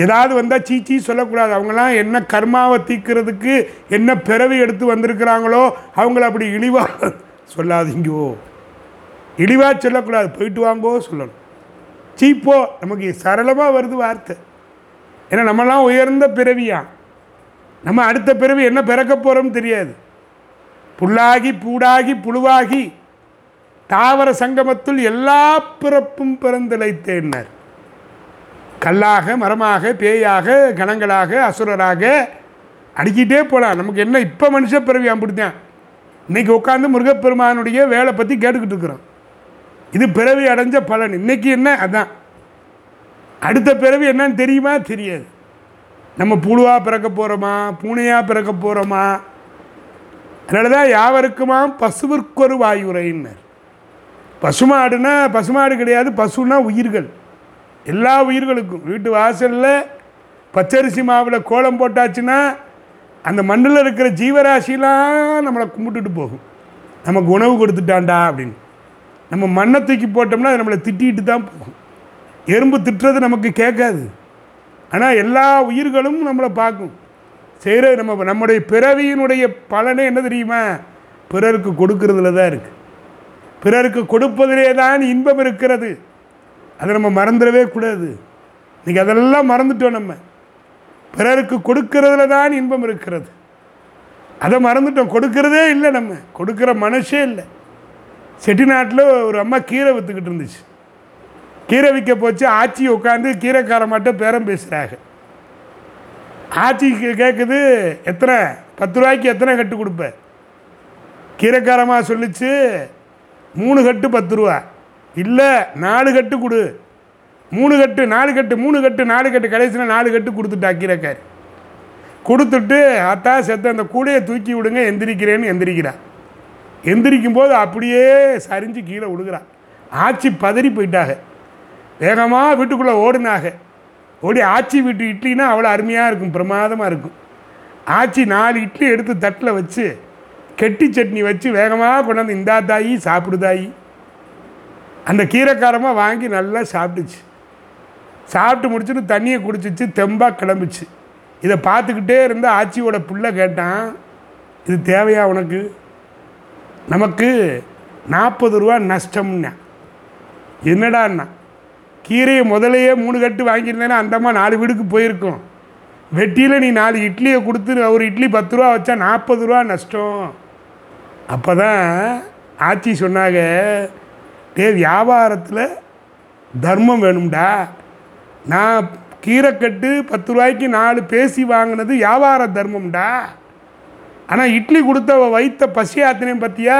ஏதாவது வந்தால் சீ சீ சொல்லக்கூடாது. அவங்களாம் என்ன கர்மாவை தீக்கிறதுக்கு என்ன பிறவி எடுத்து வந்திருக்கிறாங்களோ அவங்கள அப்படி இழிவாக சொல்லாதீங்கோ. இழிவாக சொல்லக்கூடாது. போயிட்டு வாங்கோ சொல்லணும். சீப்போ நமக்கு சரளமாக வருது வார்த்தை. ஏன்னா நம்மலாம் உயர்ந்த பிறவியா? நம்ம அடுத்த பிறவி என்ன பிறக்க போகிறோம்னு தெரியாது. புல்லாகி பூடாகி புழுவாகி தாவர சங்கமத்துள் எல்லா பிறப்பும் பிறந்திழைத்தேன்னார். கல்லாக மரமாக பேயாக கணங்களாக அசுரராக அடிக்கிட்டே போகலாம் நமக்கு என்ன இப்போ மனுஷ பிறவி அப்படித்தான் இன்றைக்கி உட்காந்து முருகப்பெருமானுடைய வேலை பற்றி கேட்டுக்கிட்டு இருக்கிறோம். இது பிறவி அடைஞ்ச பலன். இன்னைக்கு என்ன? அதான். அடுத்த பிறவி என்னன்னு தெரியுமா? தெரியாது. நம்ம புழுவாக பிறக்க போகிறோமா பூனையாக பிறக்க போகிறோமா அதனால தான் யாவருக்குமா பசுவிற்கொரு வாயுரைன்னர் பசுமாடுனா பசுமாடு கிடையாது பசுனா உயிர்கள். எல்லா உயிர்களுக்கும். வீட்டு வாசலில் பச்சரிசி மாவில் கோலம் போட்டாச்சுன்னா அந்த மண்ணில் இருக்கிற ஜீவராசிலாம் நம்மளை கும்பிட்டுட்டு போகும். நமக்கு உணவு கொடுத்துட்டான்டா அப்படின்னு. நம்ம மண்ணை தூக்கி போட்டோம்னா அது நம்மளை திட்டிகிட்டு தான் போகும். எறும்பு திட்டுறது நமக்கு கேட்காது. ஆனால் எல்லா உயிர்களும் நம்மளை பார்க்கும். செய்கிற நம்ம நம்முடைய பிறவியினுடைய பலனே என்ன தெரியுமா? பிறருக்கு கொடுக்கறதுல தான் இருக்குது பிறருக்கு கொடுப்பதிலே தான் இன்பம் இருக்கிறது. அதை நம்ம மறந்துடவே கூடாது. இன்றைக்கி அதெல்லாம் மறந்துட்டோம் நம்ம. பிறருக்கு கொடுக்கறதுல தான் இன்பம் இருக்கிறது. அதை மறந்துட்டோம். கொடுக்கறதே இல்லை நம்ம. கொடுக்குற மனசே இல்லை. செட்டிநாட்டில் ஒரு அம்மா கீரை விற்றுக்கிட்டு இருந்துச்சு. கீரை விற்க போச்சு. ஆச்சி உட்காந்து கீரைக்காரமாட்ட பேரம் பேசுகிறாங்க ஆச்சி கேட்குது எத்தனை? பத்து ரூபாய்க்கு எத்தனை கட்டு கொடுப்ப? கீரைக்காரமாக சொல்லிச்சு மூணு கட்டு பத்து ரூபா. இல்லை நாலு கட்டு கொடு. மூணு கட்டு நாலு கட்டு மூணு கட்டு நாலு கட்டு கடைசியில் நாலு கட்டு கொடுத்துட்டு கீரைக்காரி. கொடுத்துட்டு அத்தா செத்த அந்த கூடையை தூக்கி விடுங்க எந்திரிக்கிறேன்னு எந்திரிக்கிறா எந்திரிக்கும் போது அப்படியே சரிஞ்சு கீழே விழுகிறா ஆச்சி பதறி போயிட்டாங்க வேகமாக வீட்டுக்குள்ளே ஓடுனாங்க ஓடி ஆச்சி வீட்டு இட்லினா அவ்வளோ அருமையாக இருக்கும் பிரமாதமாக இருக்கும். ஆச்சி நாலு இட்லி எடுத்து தட்டில் வச்சு கெட்டி சட்னி வச்சு வேகமாக கொண்டாந்து இந்தா தாயி சாப்பிடுதாயி அந்த கீரைக்காரமாக வாங்கி நல்லா சாப்பிட்டுச்சு. சாப்பிட்டு முடிச்சுட்டு தண்ணியை குடிச்சிச்சு தெம்பாக கிளம்பிச்சு. இதை பார்த்துக்கிட்டே இருந்த ஆச்சியோட பிள்ளை கேட்டான் இது தேவையா உனக்கு? நமக்கு நாற்பது ரூபா நஷ்டம்னா. என்னடான்னா கீரையை முதலையே மூணு கட்டு வாங்கியிருந்தேன்னா அந்தம்மா நாலு வீடுக்கு போயிருக்கும். வெட்டியில் நீ நாலு இட்லியை கொடுத்து ஒரு இட்லி பத்து ரூபா வச்சா நாற்பது ரூபா நஷ்டம். அப்போ தான் ஆச்சி சொன்னாங்க டே வியாபாரத்தில் தர்மம் வேணும்டா. நான் கீரைக்கட்டு பத்து ரூபாய்க்கு நாலு பேசி வாங்கினது வியாபார தர்மம்டா. ஆனால் இட்லி கொடுத்த வைத்த பசியாத்தினையும் பற்றியா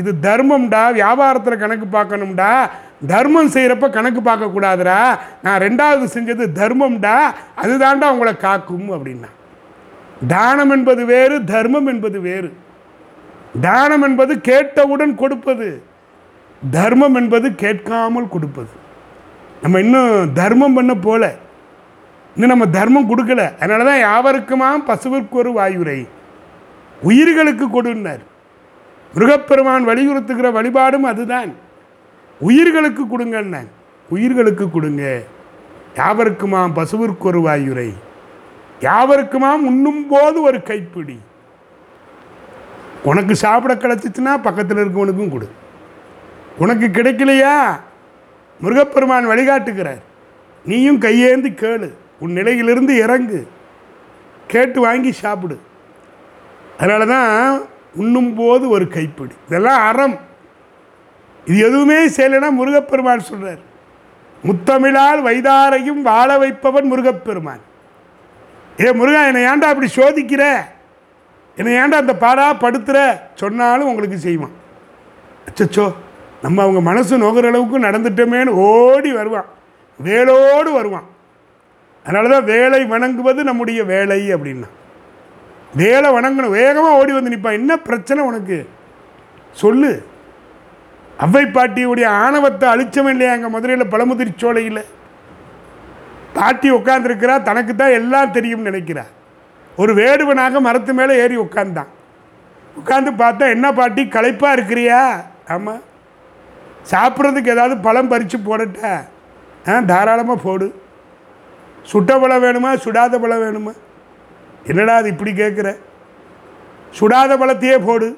இது தர்மம்டா வியாபாரத்தில் கணக்கு பார்க்கணும்டா. தர்மம் செய்கிறப்ப கணக்கு பார்க்கக்கூடாதுடா நான் ரெண்டாவது செஞ்சது தர்மம்டா. அதுதான்டா உங்களை காக்கும் அப்படின்னா. தானம் என்பது வேறு தர்மம் என்பது வேறு. தானம் என்பது கேட்டவுடன் கொடுப்பது. தர்மம் என்பது கேட்காமல் கொடுப்பது. நம்ம இன்னும் தர்மம் பண்ண போல. இன்னும் நம்ம தர்மம் கொடுக்கல. அதனால தான் யாவருக்குமா பசுவிற்கு ஒரு வாயுரை. உயிர்களுக்கு கொடுன்னர். முருகப்பெருமான் வலியுறுத்துகிற வழிபாடும் அதுதான். உயிர்களுக்கு கொடுங்கண்ண உயிர்களுக்கு கொடுங்க. யாவருக்குமாம் பசுவிற்கு ஒரு வாயுரை. யாவருக்குமாம் உண்ணும் போது ஒரு கைப்பிடி. உனக்கு சாப்பிட கிடச்சிச்சின்னா பக்கத்தில் இருக்கவனுக்கும் கொடு. உனக்கு கிடைக்கலையா? முருகப்பெருமான் வழிகாட்டுகிறார். நீயும் கையேந்தி கேளு. உன் நிலையிலிருந்து இறங்கு. கேட்டு வாங்கி சாப்பிடு. அதனால தான் உண்ணும் போது ஒரு கைப்பிடி. இதெல்லாம் அறம். இது எதுவுமே செய்யலைன்னா முருகப்பெருமான் சொல்கிறார் முத்தமிழால் வைதாரையும் வாழ வைப்பவன் முருகப்பெருமான். ஏ முருகா என்னை ஏன்டா அப்படி சோதிக்கிற? என்னை ஏன்டா அந்த பாடா படுத்துற? சொன்னாலும் உங்களுக்கு செய்வான். அச்சச்சோ நம்ம அவங்க மனசு நோகிற அளவுக்கு நடந்துட்டோமேன்னு ஓடி வருவான். வேலோடு வருவான். அதனால தான் வேலை வணங்குவது நம்முடைய வேலை அப்படின்னா. வேலை வணங்கணும். வேகமாக ஓடி வந்து நிற்பான் என்ன பிரச்சனை உனக்கு? சொல்லு. அவ்வை பாட்டியுடைய ஆணவத்தை அழிச்சவன் இல்லையா? எங்கள் மதுரையில் பழமுதிரி சோலையில். பாட்டி உட்காந்துருக்கிறா தனக்கு தான் எல்லாம் தெரியும்னு நினைக்கிறா. ஒரு வேடுவனாக மரத்து மேலே ஏறி உட்காந்தான் உட்காந்து பார்த்தா என்ன பாட்டி களைப்பாக இருக்கிறியா? ஆமாம் சாப்பிட்றதுக்கு ஏதாவது பழம் பறித்து போடட்டா. ஆ தாராளமாக போடு. சுட்ட பழம் வேணுமா? சுடாத பழம் வேணுமா? என்னடா அது இப்படி கேட்குற சுடாத பழத்தையே போடு.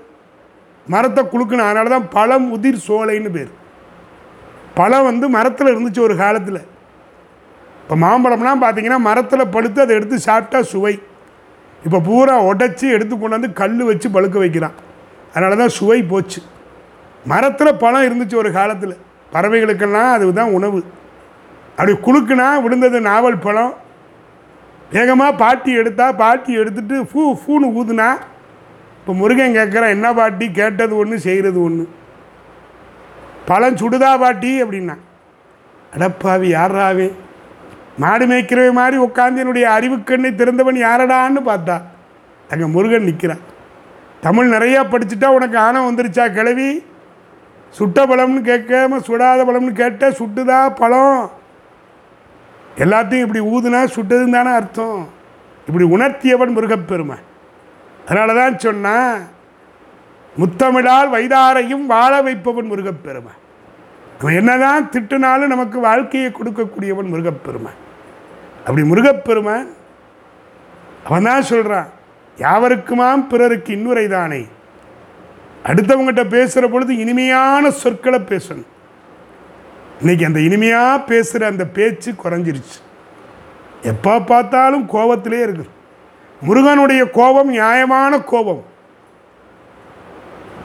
மரத்தை குலுக்கணும் அதனால தான் பழம் உதிர் சோலைன்னு பேர். பழம் வந்து மரத்தில் இருந்துச்சு ஒரு காலத்தில். இப்போ மாம்பழம்லாம் பார்த்தீங்கன்னா மரத்தில் பழுத்து அதை எடுத்து சாப்பிட்டா சுவை. இப்போ பூரா உடைச்சி எடுத்து கொண்டாந்து கல் வச்சு பழுக்க வைக்கிறான். அதனால தான் சுவை போச்சு. மரத்தில் பழம் இருந்துச்சு ஒரு காலத்தில். பறவைகளுக்கெல்லாம் அதுதான் உணவு. அப்படி குலுக்குனா விழுந்தது நாவல் பழம். வேகமாக பாட்டி எடுத்தா பாட்டி எடுத்துட்டு ஃபூ ஃபூன்னு ஊதுனா இப்போ முருகன் கேட்குறான் என்ன பாட்டி? கேட்டது ஒன்று செய்கிறது ஒன்று பழம் சுடுதா பாட்டி அப்படின்னா. அடப்பாவி யாராவே மாடு மேய்க்கிறவை மாதிரி உட்காந்து என்னுடைய அறிவுக்கண்ணை திறந்தவன் யாரடான்னு பார்த்தா அங்கே முருகன் நிற்கிறான் தமிழ் நிறையா படிச்சுட்டா உனக்கு ஆணம் வந்துருச்சா கிளவி சுட்ட பழம்னு கேட்காம சுடாத பழம்னு கேட்ட சுட்டுதா பழம். எல்லாத்தையும் இப்படி ஊதுனா சுட்டதுன்னு தானே அர்த்தம். இப்படி உணர்த்தியவன் முருகப்பெருமை அதனால தான் சொன்னால் முத்தமிழால் வைதாரையும் வாழ வைப்பவன் முருகப்பெருமை அவன் என்னதான் திட்டுனாலும் நமக்கு வாழ்க்கையை கொடுக்கக்கூடியவன் முருகப்பெருமை அப்படி முருகப்பெருமான் அவன் தான் சொல்கிறான் யாவருக்குமாம் பிறருக்கு இன்னுரை தானே அடுத்தவங்ககிட்ட பேசுகிற பொழுது இனிமையான சொற்களை பேசணும். இன்னைக்கு அந்த இனிமையாக பேசுகிற அந்த பேச்சு குறைஞ்சிருச்சு. எப்போ பார்த்தாலும் கோபத்திலே இருக்கு. முருகனுடைய கோபம் நியாயமான கோபம்.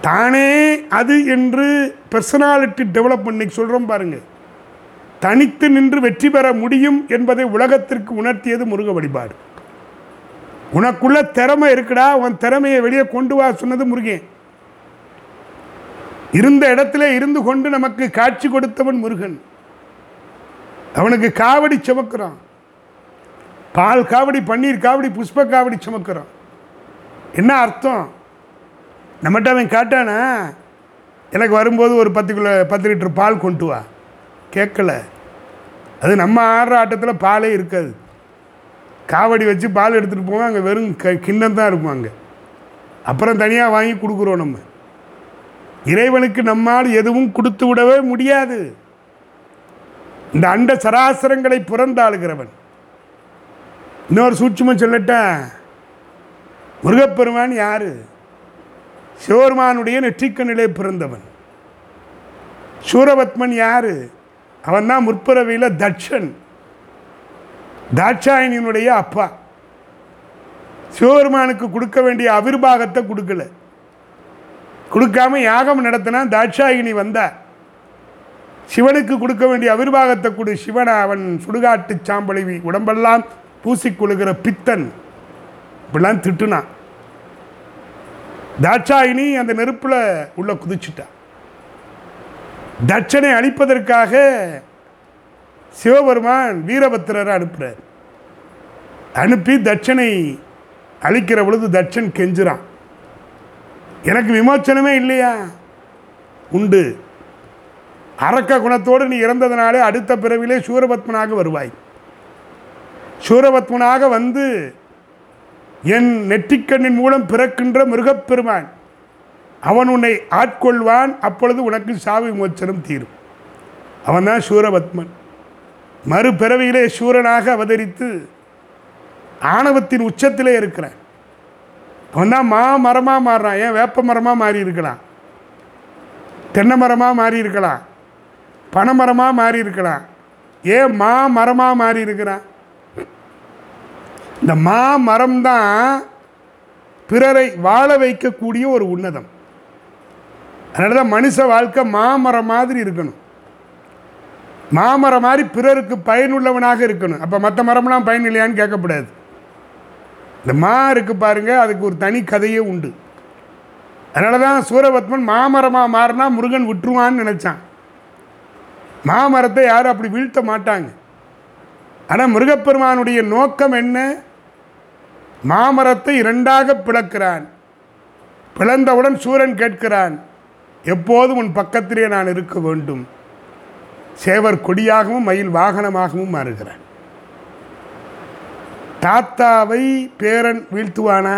தானே அது என்று பர்சனாலிட்டி டெவலப்மெண்ட் சொல்கிறோம் பாருங்கள் தனித்து நின்று வெற்றி பெற முடியும் என்பதை உலகத்திற்கு உணர்த்தியது முருக வழிபாடு. உனக்குள்ள திறமை இருக்குடா உன் திறமையை வெளியே கொண்டு வா சொன்னது முருகன் இருந்த இடத்துல இருந்து கொண்டு நமக்கு காட்சி கொடுத்தவன் முருகன். அவனுக்கு காவடி சுமக்கிறான். பால் காவடி பன்னீர் காவடி புஷ்ப காவடி சுமக்கிறான். என்ன அர்த்தம்? நம்மகிட்ட அவன் காட்டானா எனக்கு வரும்போது ஒரு பத்து கிலோ பத்து லிட்டர் பால் கொண்டு வா. கேட்கல. அது நம்ம ஆடுற ஆட்டத்தில் பாலே இருக்காது. காவடி வச்சு பால் எடுத்துகிட்டு போவோம் அங்கே வெறும் க கிண்ணம் தான் இருக்கும் அங்கே. அப்புறம் தனியாக வாங்கி கொடுக்குறோம் நம்ம. இறைவனுக்கு நம்மால் எதுவும் கொடுத்து விடவே முடியாது. இந்த அண்ட சராசரங்களை புறந்தாளுகிறவன். இன்னொரு சூட்சுமம் சொல்லட்டா முருகப்பெருமான் யாரு? சிவபெருமானுடைய நெற்றிக்கண்ணிலே பிறந்தவன். சூரபத்மன் யார்? அவன் தான் முற்பிறவியில் தட்சன். தாட்சாயணியினுடைய அப்பா. சிவபெருமானுக்கு கொடுக்க வேண்டிய அவிர்வாகத்தை கொடுக்கல. கொடுக்காம யாகம் நடத்தினா தாட்சாயினி வந்தா. சிவனுக்கு கொடுக்க வேண்டிய அவிர்வாகத்தை கொடு சிவனை அவன் சுடுகாட்டு சாம்பழிவி உடம்பெல்லாம் பூசிக்கொள்கிற பித்தன். இப்படிலாம் திட்டுனான் தாட்சாயினி அந்த நெருப்பில் உள்ள குதிச்சுட்டா. தட்சனை அழிப்பதற்காக சிவபெருமான் வீரபத்திரரை அனுப்புகிறார் அனுப்பி தட்சனை அழிக்கிற பொழுது தட்சன் கெஞ்சுறான். எனக்கு விமோச்சனமே இல்லையா? உண்டு. அரக்க குணத்தோடு நீ இறந்ததுனாலே அடுத்த பிறவிலே சூரபத்மனாக வருவாய். சூரபத்மனாக வந்து என் நெற்றிக்கண்ணின் மூலம் பிறக்கின்ற மிருகப்பெருமான் அவன் உன்னை ஆட்கொள்வான் அப்பொழுது உனக்கு சாவி விமோச்சனம் தீரும். அவன்தான் சூரபத்மன். மறுபிறவியிலே சூரனாக அவதரித்து ஆணவத்தின் உச்சத்திலே இருக்கிறான். அவன் தான் மா மரமாக மாறுறான். ஏன் வேப்ப மரமாக மாறி இருக்கலாம் தென்னை மரமாக மாறி இருக்கலாம் பனைமரமாக மாறி இருக்கலாம் ஏன் மா மரமாக மாறி இருக்கிறான் இந்த மா மரம் தான் பிறரை வாழ வைக்கக்கூடிய ஒரு உன்னதம். அதனால தான் மனுஷ வாழ்க்கை மாமரம் மாதிரி இருக்கணும். மாமரம் மாதிரி பிறருக்கு பயனுள்ளவனாக இருக்கணும். அப்போ மற்ற மரம்லாம் பயன் இல்லையான்னு கேட்கக்கூடாது. இந்த மா இருக்கு பாருங்கள் அதுக்கு ஒரு தனி கதையே உண்டு. அதனால தான் சூரபத்மன் மாமரமாக மாறினா முருகன் விட்டுருவான்னு நினச்சான். மாமரத்தை யாரும் அப்படி வீழ்த்த மாட்டாங்க. ஆனால் முருகப்பெருமானுடைய நோக்கம் என்ன? மாமரத்தை இரண்டாக பிளக்கிறான். பிளந்தவுடன் சூரன் கேட்கிறான் எப்போதும் உன் பக்கத்திலே நான் இருக்க வேண்டும். சேவர் கொடியாகவும் மயில் வாகனமாகவும் மாறுகிறான் தாத்தாவை பேரன் வீழ்த்துவானா?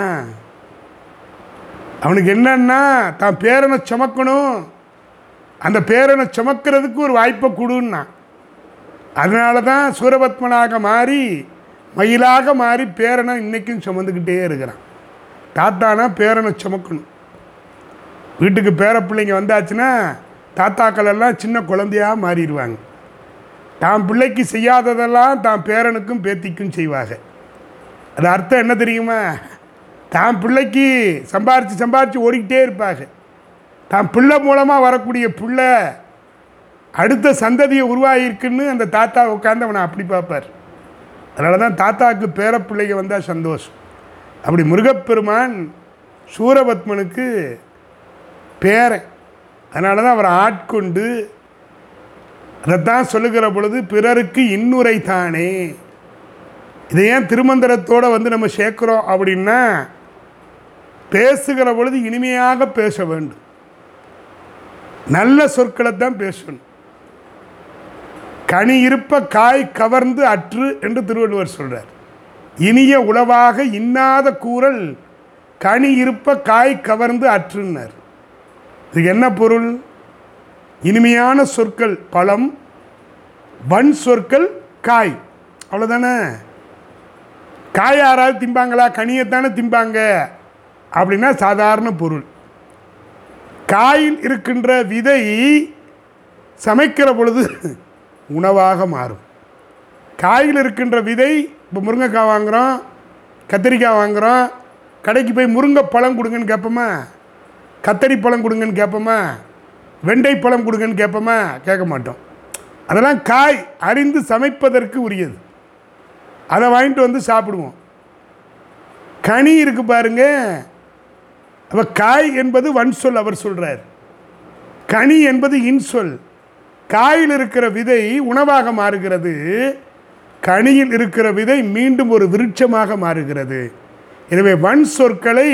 அவனுக்கு என்னன்னா தான் பேரனை சுமக்கணும். அந்த பேரனை சுமக்கிறதுக்கு ஒரு வாய்ப்பை கொடுன்னா. அதனால தான் சூரபத்மனாக மாறி மயிலாக மாறி பேரனை இன்றைக்கும் சுமந்துக்கிட்டே இருக்கிறான். தாத்தானா பேரனை சுமக்கணும். வீட்டுக்கு பேர பிள்ளைங்க வந்தாச்சுன்னா தாத்தாக்கள் எல்லாம் சின்ன குழந்தையாக மாறிடுவாங்க. தான் பிள்ளைக்கு செய்யாததெல்லாம் தான் பேரனுக்கும் பேத்திக்கும் செய்வாங்க. அது அர்த்தம் என்ன தெரியுமா? தான் பிள்ளைக்கு சம்பாரித்து சம்பாரித்து ஓடிக்கிட்டே இருப்பாங்க. தான் பிள்ளை மூலமாக வரக்கூடிய பிள்ளை அடுத்த சந்ததியை உருவாகிருக்குன்னு அந்த தாத்தா உட்காந்து அவனை அப்படி பார்ப்பார். அதனால தான் தாத்தாவுக்கு பேரப்பிள்ளைங்க வந்தால் சந்தோஷம். அப்படி முருகப்பெருமான் சூரபத்மனுக்கு பேரன் அதனால தான் அவரை ஆட்கொண்டு அதைத்தான் சொல்லுகிற பொழுது பிறருக்கு இன்னுரை தானே? இதை ஏன் திருமந்திரத்தோடு வந்து நம்ம சேர்க்குறோம்? அப்படின்னா பேசுகிற பொழுது இனிமையாக பேச வேண்டும். நல்ல சொற்களை தான் பேசணும். கனி இருப்ப காய் கவர்ந்து அற்று என்று திருவள்ளுவர் சொல்கிறார் இனிய உளவாக இன்னாத கூறல் கனி இருப்ப காய் கவர்ந்து அற்றுன்னார். இதுக்கு என்ன பொருள்? இனிமையான சொற்கள் பழம் வன் சொற்கள் காய். அவ்வளோதானே காய் யாராவது திம்பாங்களா? கனியைத்தானே திம்பாங்க? அப்படின்னா சாதாரண பொருள். காயில் இருக்கின்ற விதை சமைக்கிற பொழுது உணவாக மாறும். காயில் இருக்கின்ற விதை இப்போ முருங்கைக்காய் வாங்குகிறோம் கத்திரிக்காய் வாங்குகிறோம் கடைக்கு போய் முருங்கை பழம் கொடுங்கன்னு கேட்போமா? கத்தரி பழம் கொடுங்கன்னு கேட்போமா? வெண்டை பழம் கொடுங்கன்னு கேட்போமா? கேட்க மாட்டோம். அதெல்லாம் காய் அறிந்து சமைப்பதற்கு உரியது. அதை வாங்கிட்டு வந்து சாப்பிடுவோம். கனி இருக்கு பாருங்க. அப்போ காய் என்பது வன் சொல் அவர் சொல்கிறார் கனி என்பது இன்சொல் காயில் இருக்கிற விதை உணவாக மாறுகிறது. கனியில் இருக்கிற விதை மீண்டும் ஒரு விருட்சமாக மாறுகிறது. எனவே வன் சொற்களை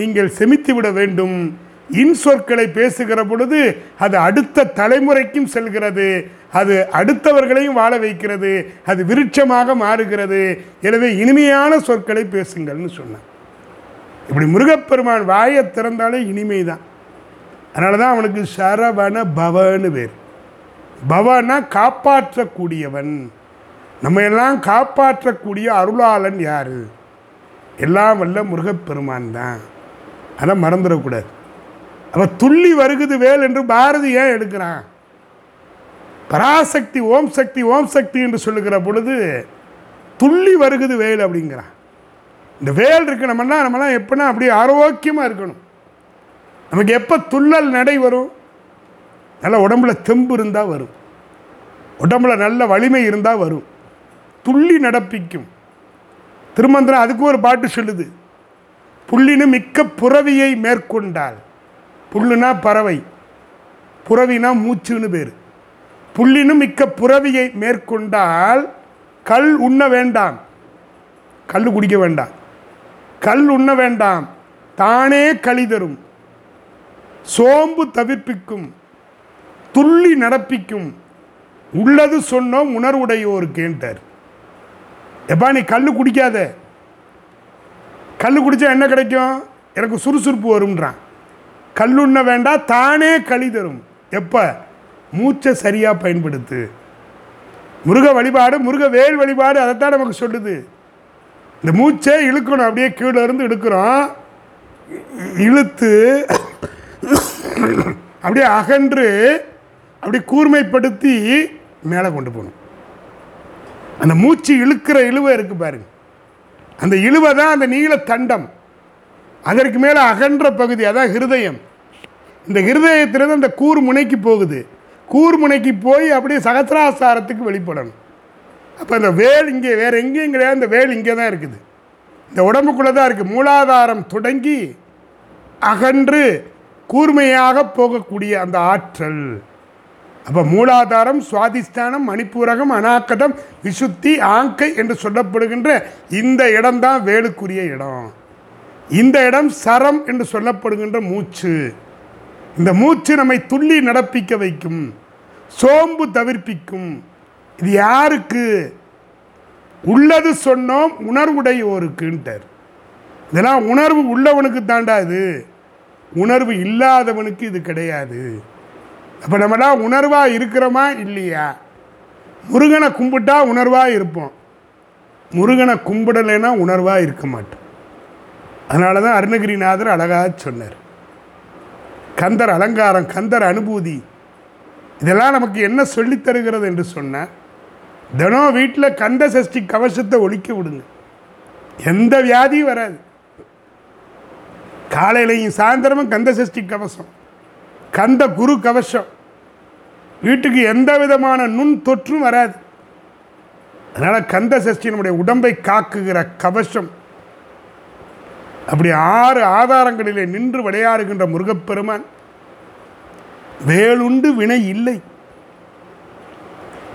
நீங்கள் செமித்து விட வேண்டும். இன் சொற்களை பேசுகிற பொழுது அது அடுத்த தலைமுறைக்கும் செல்கிறது. அது அடுத்தவர்களையும் வாழ வைக்கிறது. அது விருட்சமாக மாறுகிறது. எனவே இனிமையான சொற்களை பேசுங்கள்னு சொன்னேன் இப்படி முருகப்பெருமான் வாயை திறந்தாலே இனிமை தான் அதனால தான் அவனுக்கு சரவண பவன்னு பேர். பவனா காப்பாற்றக்கூடியவன். நம்ம எல்லாம் காப்பாற்றக்கூடிய அருளாளன் யார்? எல்லாம் வல்ல முருகப்பெருமான் தான். அதை மறந்துடக்கூடாது. அப்போ துள்ளி வருகுது வேல் என்று பாரதி ஏன் எடுக்கிறான்? பராசக்தி ஓம் சக்தி ஓம் சக்தி என்று சொல்லுகிற பொழுது துள்ளி வருகுது வேல் அப்படிங்கிறான். இந்த வேல் இருக்கணும்னா நம்மலாம் எப்படின்னா அப்படியே ஆரோக்கியமாக இருக்கணும். நமக்கு எப்போ துள்ளல் நடை வரும்? நல்ல உடம்புல தெம்பு இருந்தால் வரும். உடம்புல நல்ல வலிமை இருந்தால் வரும். துள்ளி நடப்பிக்கும். திருமந்திரம் அதுக்கு ஒரு பாட்டு சொல்லுது. புள்ளினு மிக்க புறவியை மேற்கொண்டால் புல்லுனா பறவை புறவினா மூச்சுன்னு பேர். புள்ளினும் மிக்க புறவியை மேற்கொண்டால் கல் உண்ண வேண்டாம். கல் குடிக்க வேண்டாம். கல் உண்ண வேண்டாம். தானே களி தரும். சோம்பு தவிர்ப்பிக்கும். துள்ளி நடப்பிக்கும். உள்ளது சொன்னோம் உணர்வுடையோருக்கேன்ட்டார் எப்பா நீ கல் குடிக்காத. கல் குடித்தா என்ன கிடைக்கும்? எனக்கு சுறுசுறுப்பு வரும்ன்றான். கல்லுண்ண வேண்டாம் தானே களி தரும். எப்போ? மூச்சை சரியாக பயன்படுத்து. முருக வழிபாடு முருக வேல் வழிபாடு அதைத்தான் நமக்கு சொல்லுது. இந்த மூச்சை இழுக்கணும் அப்படியே கீழே இருந்து இழுக்கிறோம். இழுத்து அப்படியே அகன்று அப்படியே கூர்மைப்படுத்தி மேலே கொண்டு போகணும். அந்த மூச்சு இழுக்கிற இழுவை இருக்குது பாருங்கள் அந்த இழுவை தான் அந்த நீலத்தண்டம் அதற்கு மேலே அகன்ற பகுதி அதான் ஹிருதயம். இந்த ஹிருதயத்திலிருந்து அந்த கூர் முனைக்கு போகுது. கூர் முனைக்கு போய் அப்படியே சகசிராசாரத்துக்கு வெளிப்படணும். அப்போ இந்த வேல் இங்கே வேறு எங்கேயும் கிடையாது இந்த வேல் இங்கே தான் இருக்குது. இந்த உடம்புக்குள்ளே தான் இருக்குது மூலாதாரம் தொடங்கி அகன்று கூர்மையாக போகக்கூடிய அந்த ஆற்றல். அப்போ மூலாதாரம் சுவாதிஷ்டானம் மணிப்பூரகம் அனாக்கதம் விசுத்தி ஆங்கை என்று சொல்லப்படுகின்ற இந்த இடம்தான் வேலுக்குரிய இடம். இந்த இடம் சரம் என்று சொல்லப்படுகின்ற மூச்சு. இந்த மூச்சு நம்மை துள்ளி நடப்பிக்க வைக்கும் சோம்பு தவிர்ப்பிக்கும். இது யாருக்கு? உள்ளது சொன்னோம் உணர்வுடையோருக்குன்ட்டார் இதெல்லாம் உணர்வு உள்ளவனுக்கு தாண்டா இது. உணர்வு இல்லாதவனுக்கு இது கிடையாது. அப்போ நம்மளாம் உணர்வாக இருக்கிறோமா இல்லையா? முருகனை கும்பிட்டா உணர்வாக இருப்போம். முருகனை கும்பிடலைன்னா உணர்வாக இருக்க மாட்டோம். அதனால தான் அருணகிரிநாதர் அழகாக சொன்னார். கந்தர் அலங்காரம் கந்தர் அனுபூதி இதெல்லாம் நமக்கு என்ன சொல்லித் தருகிறது என்று சொன்னால் தினம் வீட்டில் கந்த சஷ்டி கவசத்தை ஒழிக்க விடுங்க. எந்த வியாதியும் வராது. காலையிலையும் சாயந்தரமும் கந்த சஷ்டி கவசம். கந்த குரு கவசம். வீட்டுக்கு எந்த விதமான நுண் தொற்றும் வராது. அதனால் கந்த சஷ்டி நம்முடைய உடம்பை காக்குகிற கவசம். அப்படி ஆறு ஆதாரங்களிலே நின்று விளையாடுகின்ற முருகப்பெருமான் வேலுண்டு வினை இல்லை.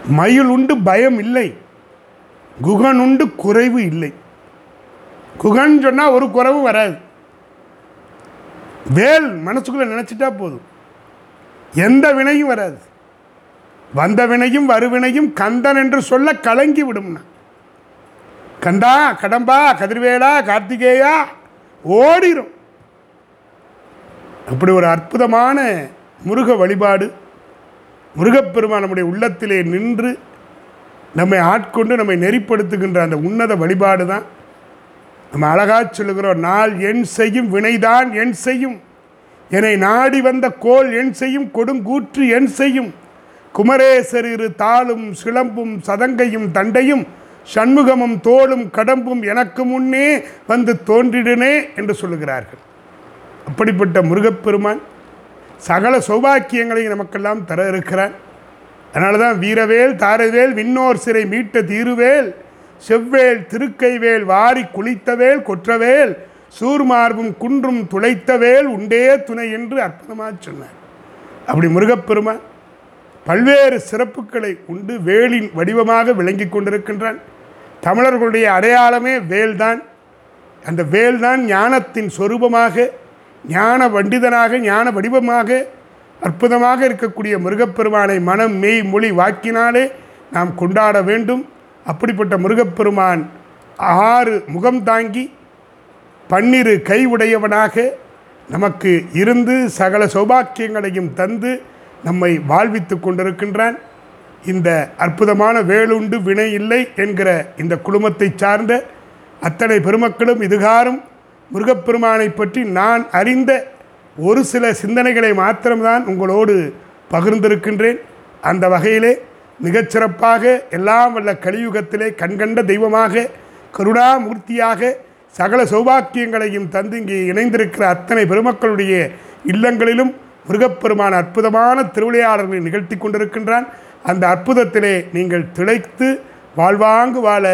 மயில் உண்டு பயம் இல்லை. குகன் உண்டு குறைவு இல்லை. குகன் சொன்னால் ஒரு குறைவு வராது. வேல் மனசுக்குள்ளே நினச்சிட்டா போதும். எந்த வினையும் வராது. வந்த வினையும் வருவினையும் கந்தன் என்று சொல்ல கலங்கி விடும்னா. கந்தா கடம்பா கதிர்வேலா கார்த்திகேயா ஓடிரும். அப்படி ஒரு அற்புதமான முருக வழிபாடு. முருகப்பெருமான் நம்முடைய உள்ளத்திலே நின்று நம்மை ஆட்கொண்டு நம்மை நெறிப்படுத்துகின்ற அந்த உன்னத வழிபாடு தான் நம்ம அழகாக சொல்லுகிறோம் நாள் என் செய்யும் வினைதான் என் செய்யும். என்னை நாடி வந்த கோல் என் செய்யும் கொடுங்கூற்று என் செய்யும். குமரேசர் இரு தாளும் சிலம்பும் சதங்கையும் தண்டையும் சண்முகமும் தோளும் கடம்பும் எனக்கு முன்னே வந்து தோன்றிடுனே என்று சொல்லுகிறார்கள். அப்படிப்பட்ட முருகப்பெருமான் சகல சௌபாக்கியங்களை நமக்கெல்லாம் தர இருக்கிறான். அதனால தான் வீரவேல் தாரவேல் விண்ணோர் சிறை மீட்ட தீருவேல் செவ்வேல் திருக்கைவேல் வாரி குளித்தவேல் கொற்றவேல் சூர்மார்பும் குன்றும் துளைத்தவேல் உண்டே துணை என்று அற்புதமாக சொன்னார். அப்படி முருகப்பெருமான் பல்வேறு சிறப்புகளை உண்டு வேலின் வடிவமாக விளங்கி கொண்டிருக்கின்றான். தமிழர்களுடைய அடையாளமே வேல்தான். அந்த வேல்தான் ஞானத்தின் சொரூபமாக ஞான பண்டிதனாக ஞான வடிவமாக அற்புதமாக இருக்கக்கூடிய முருகப்பெருமானை மனம் மெய் மொழி வாக்கினாலே நாம் கொண்டாட வேண்டும். அப்படிப்பட்ட முருகப்பெருமான் ஆறு முகம் தாங்கி பன்னிரு கை உடையவனாக நமக்கு இருந்து சகல சௌபாக்கியங்களையும் தந்து நம்மை வாழ்வித்து கொண்டிருக்கின்றான். இந்த அற்புதமான வேலுண்டு வினை இல்லை என்கிற இந்த குழுமத்தை சார்ந்த அத்தனை பெருமக்களும் இதுகாரும் முருகப்பெருமானை பற்றி நான் அறிந்த ஒரு சில சிந்தனைகளை மாத்திரம்தான் உங்களோடு பகிர்ந்திருக்கின்றேன். அந்த வகையிலே மிகச்சிறப்பாக எல்லாம் வல்ல கலியுகத்திலே கண்கண்ட தெய்வமாக கருணாமூர்த்தியாக சகல சௌபாக்கியங்களையும் தந்து இங்கே இணைந்திருக்கிற அத்தனை பெருமக்களுடைய இல்லங்களிலும் முருகப்பெருமான் அற்புதமான திருவிளையாடல்களை நிகழ்த்தி கொண்டிருக்கின்றான். அந்த அற்புதத்திலே நீங்கள் திளைத்து வாழ்வாங்கு வாழ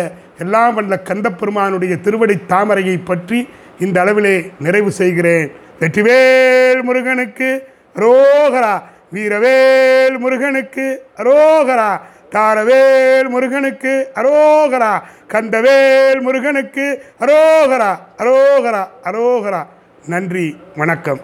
எல்லாம் வல்ல கந்தப்பெருமானுடைய திருவடி தாமரையை பற்றி இந்த அளவிலே நிறைவு செய்கிறேன். வெற்றிவேல் முருகனுக்கு ரோகரா வீரவேல் முருகனுக்கு அரோகரா தாரவேல் முருகனுக்கு அரோகரா கந்தவேல் முருகனுக்கு அரோகரா அரோகரா அரோகரா. நன்றி வணக்கம்.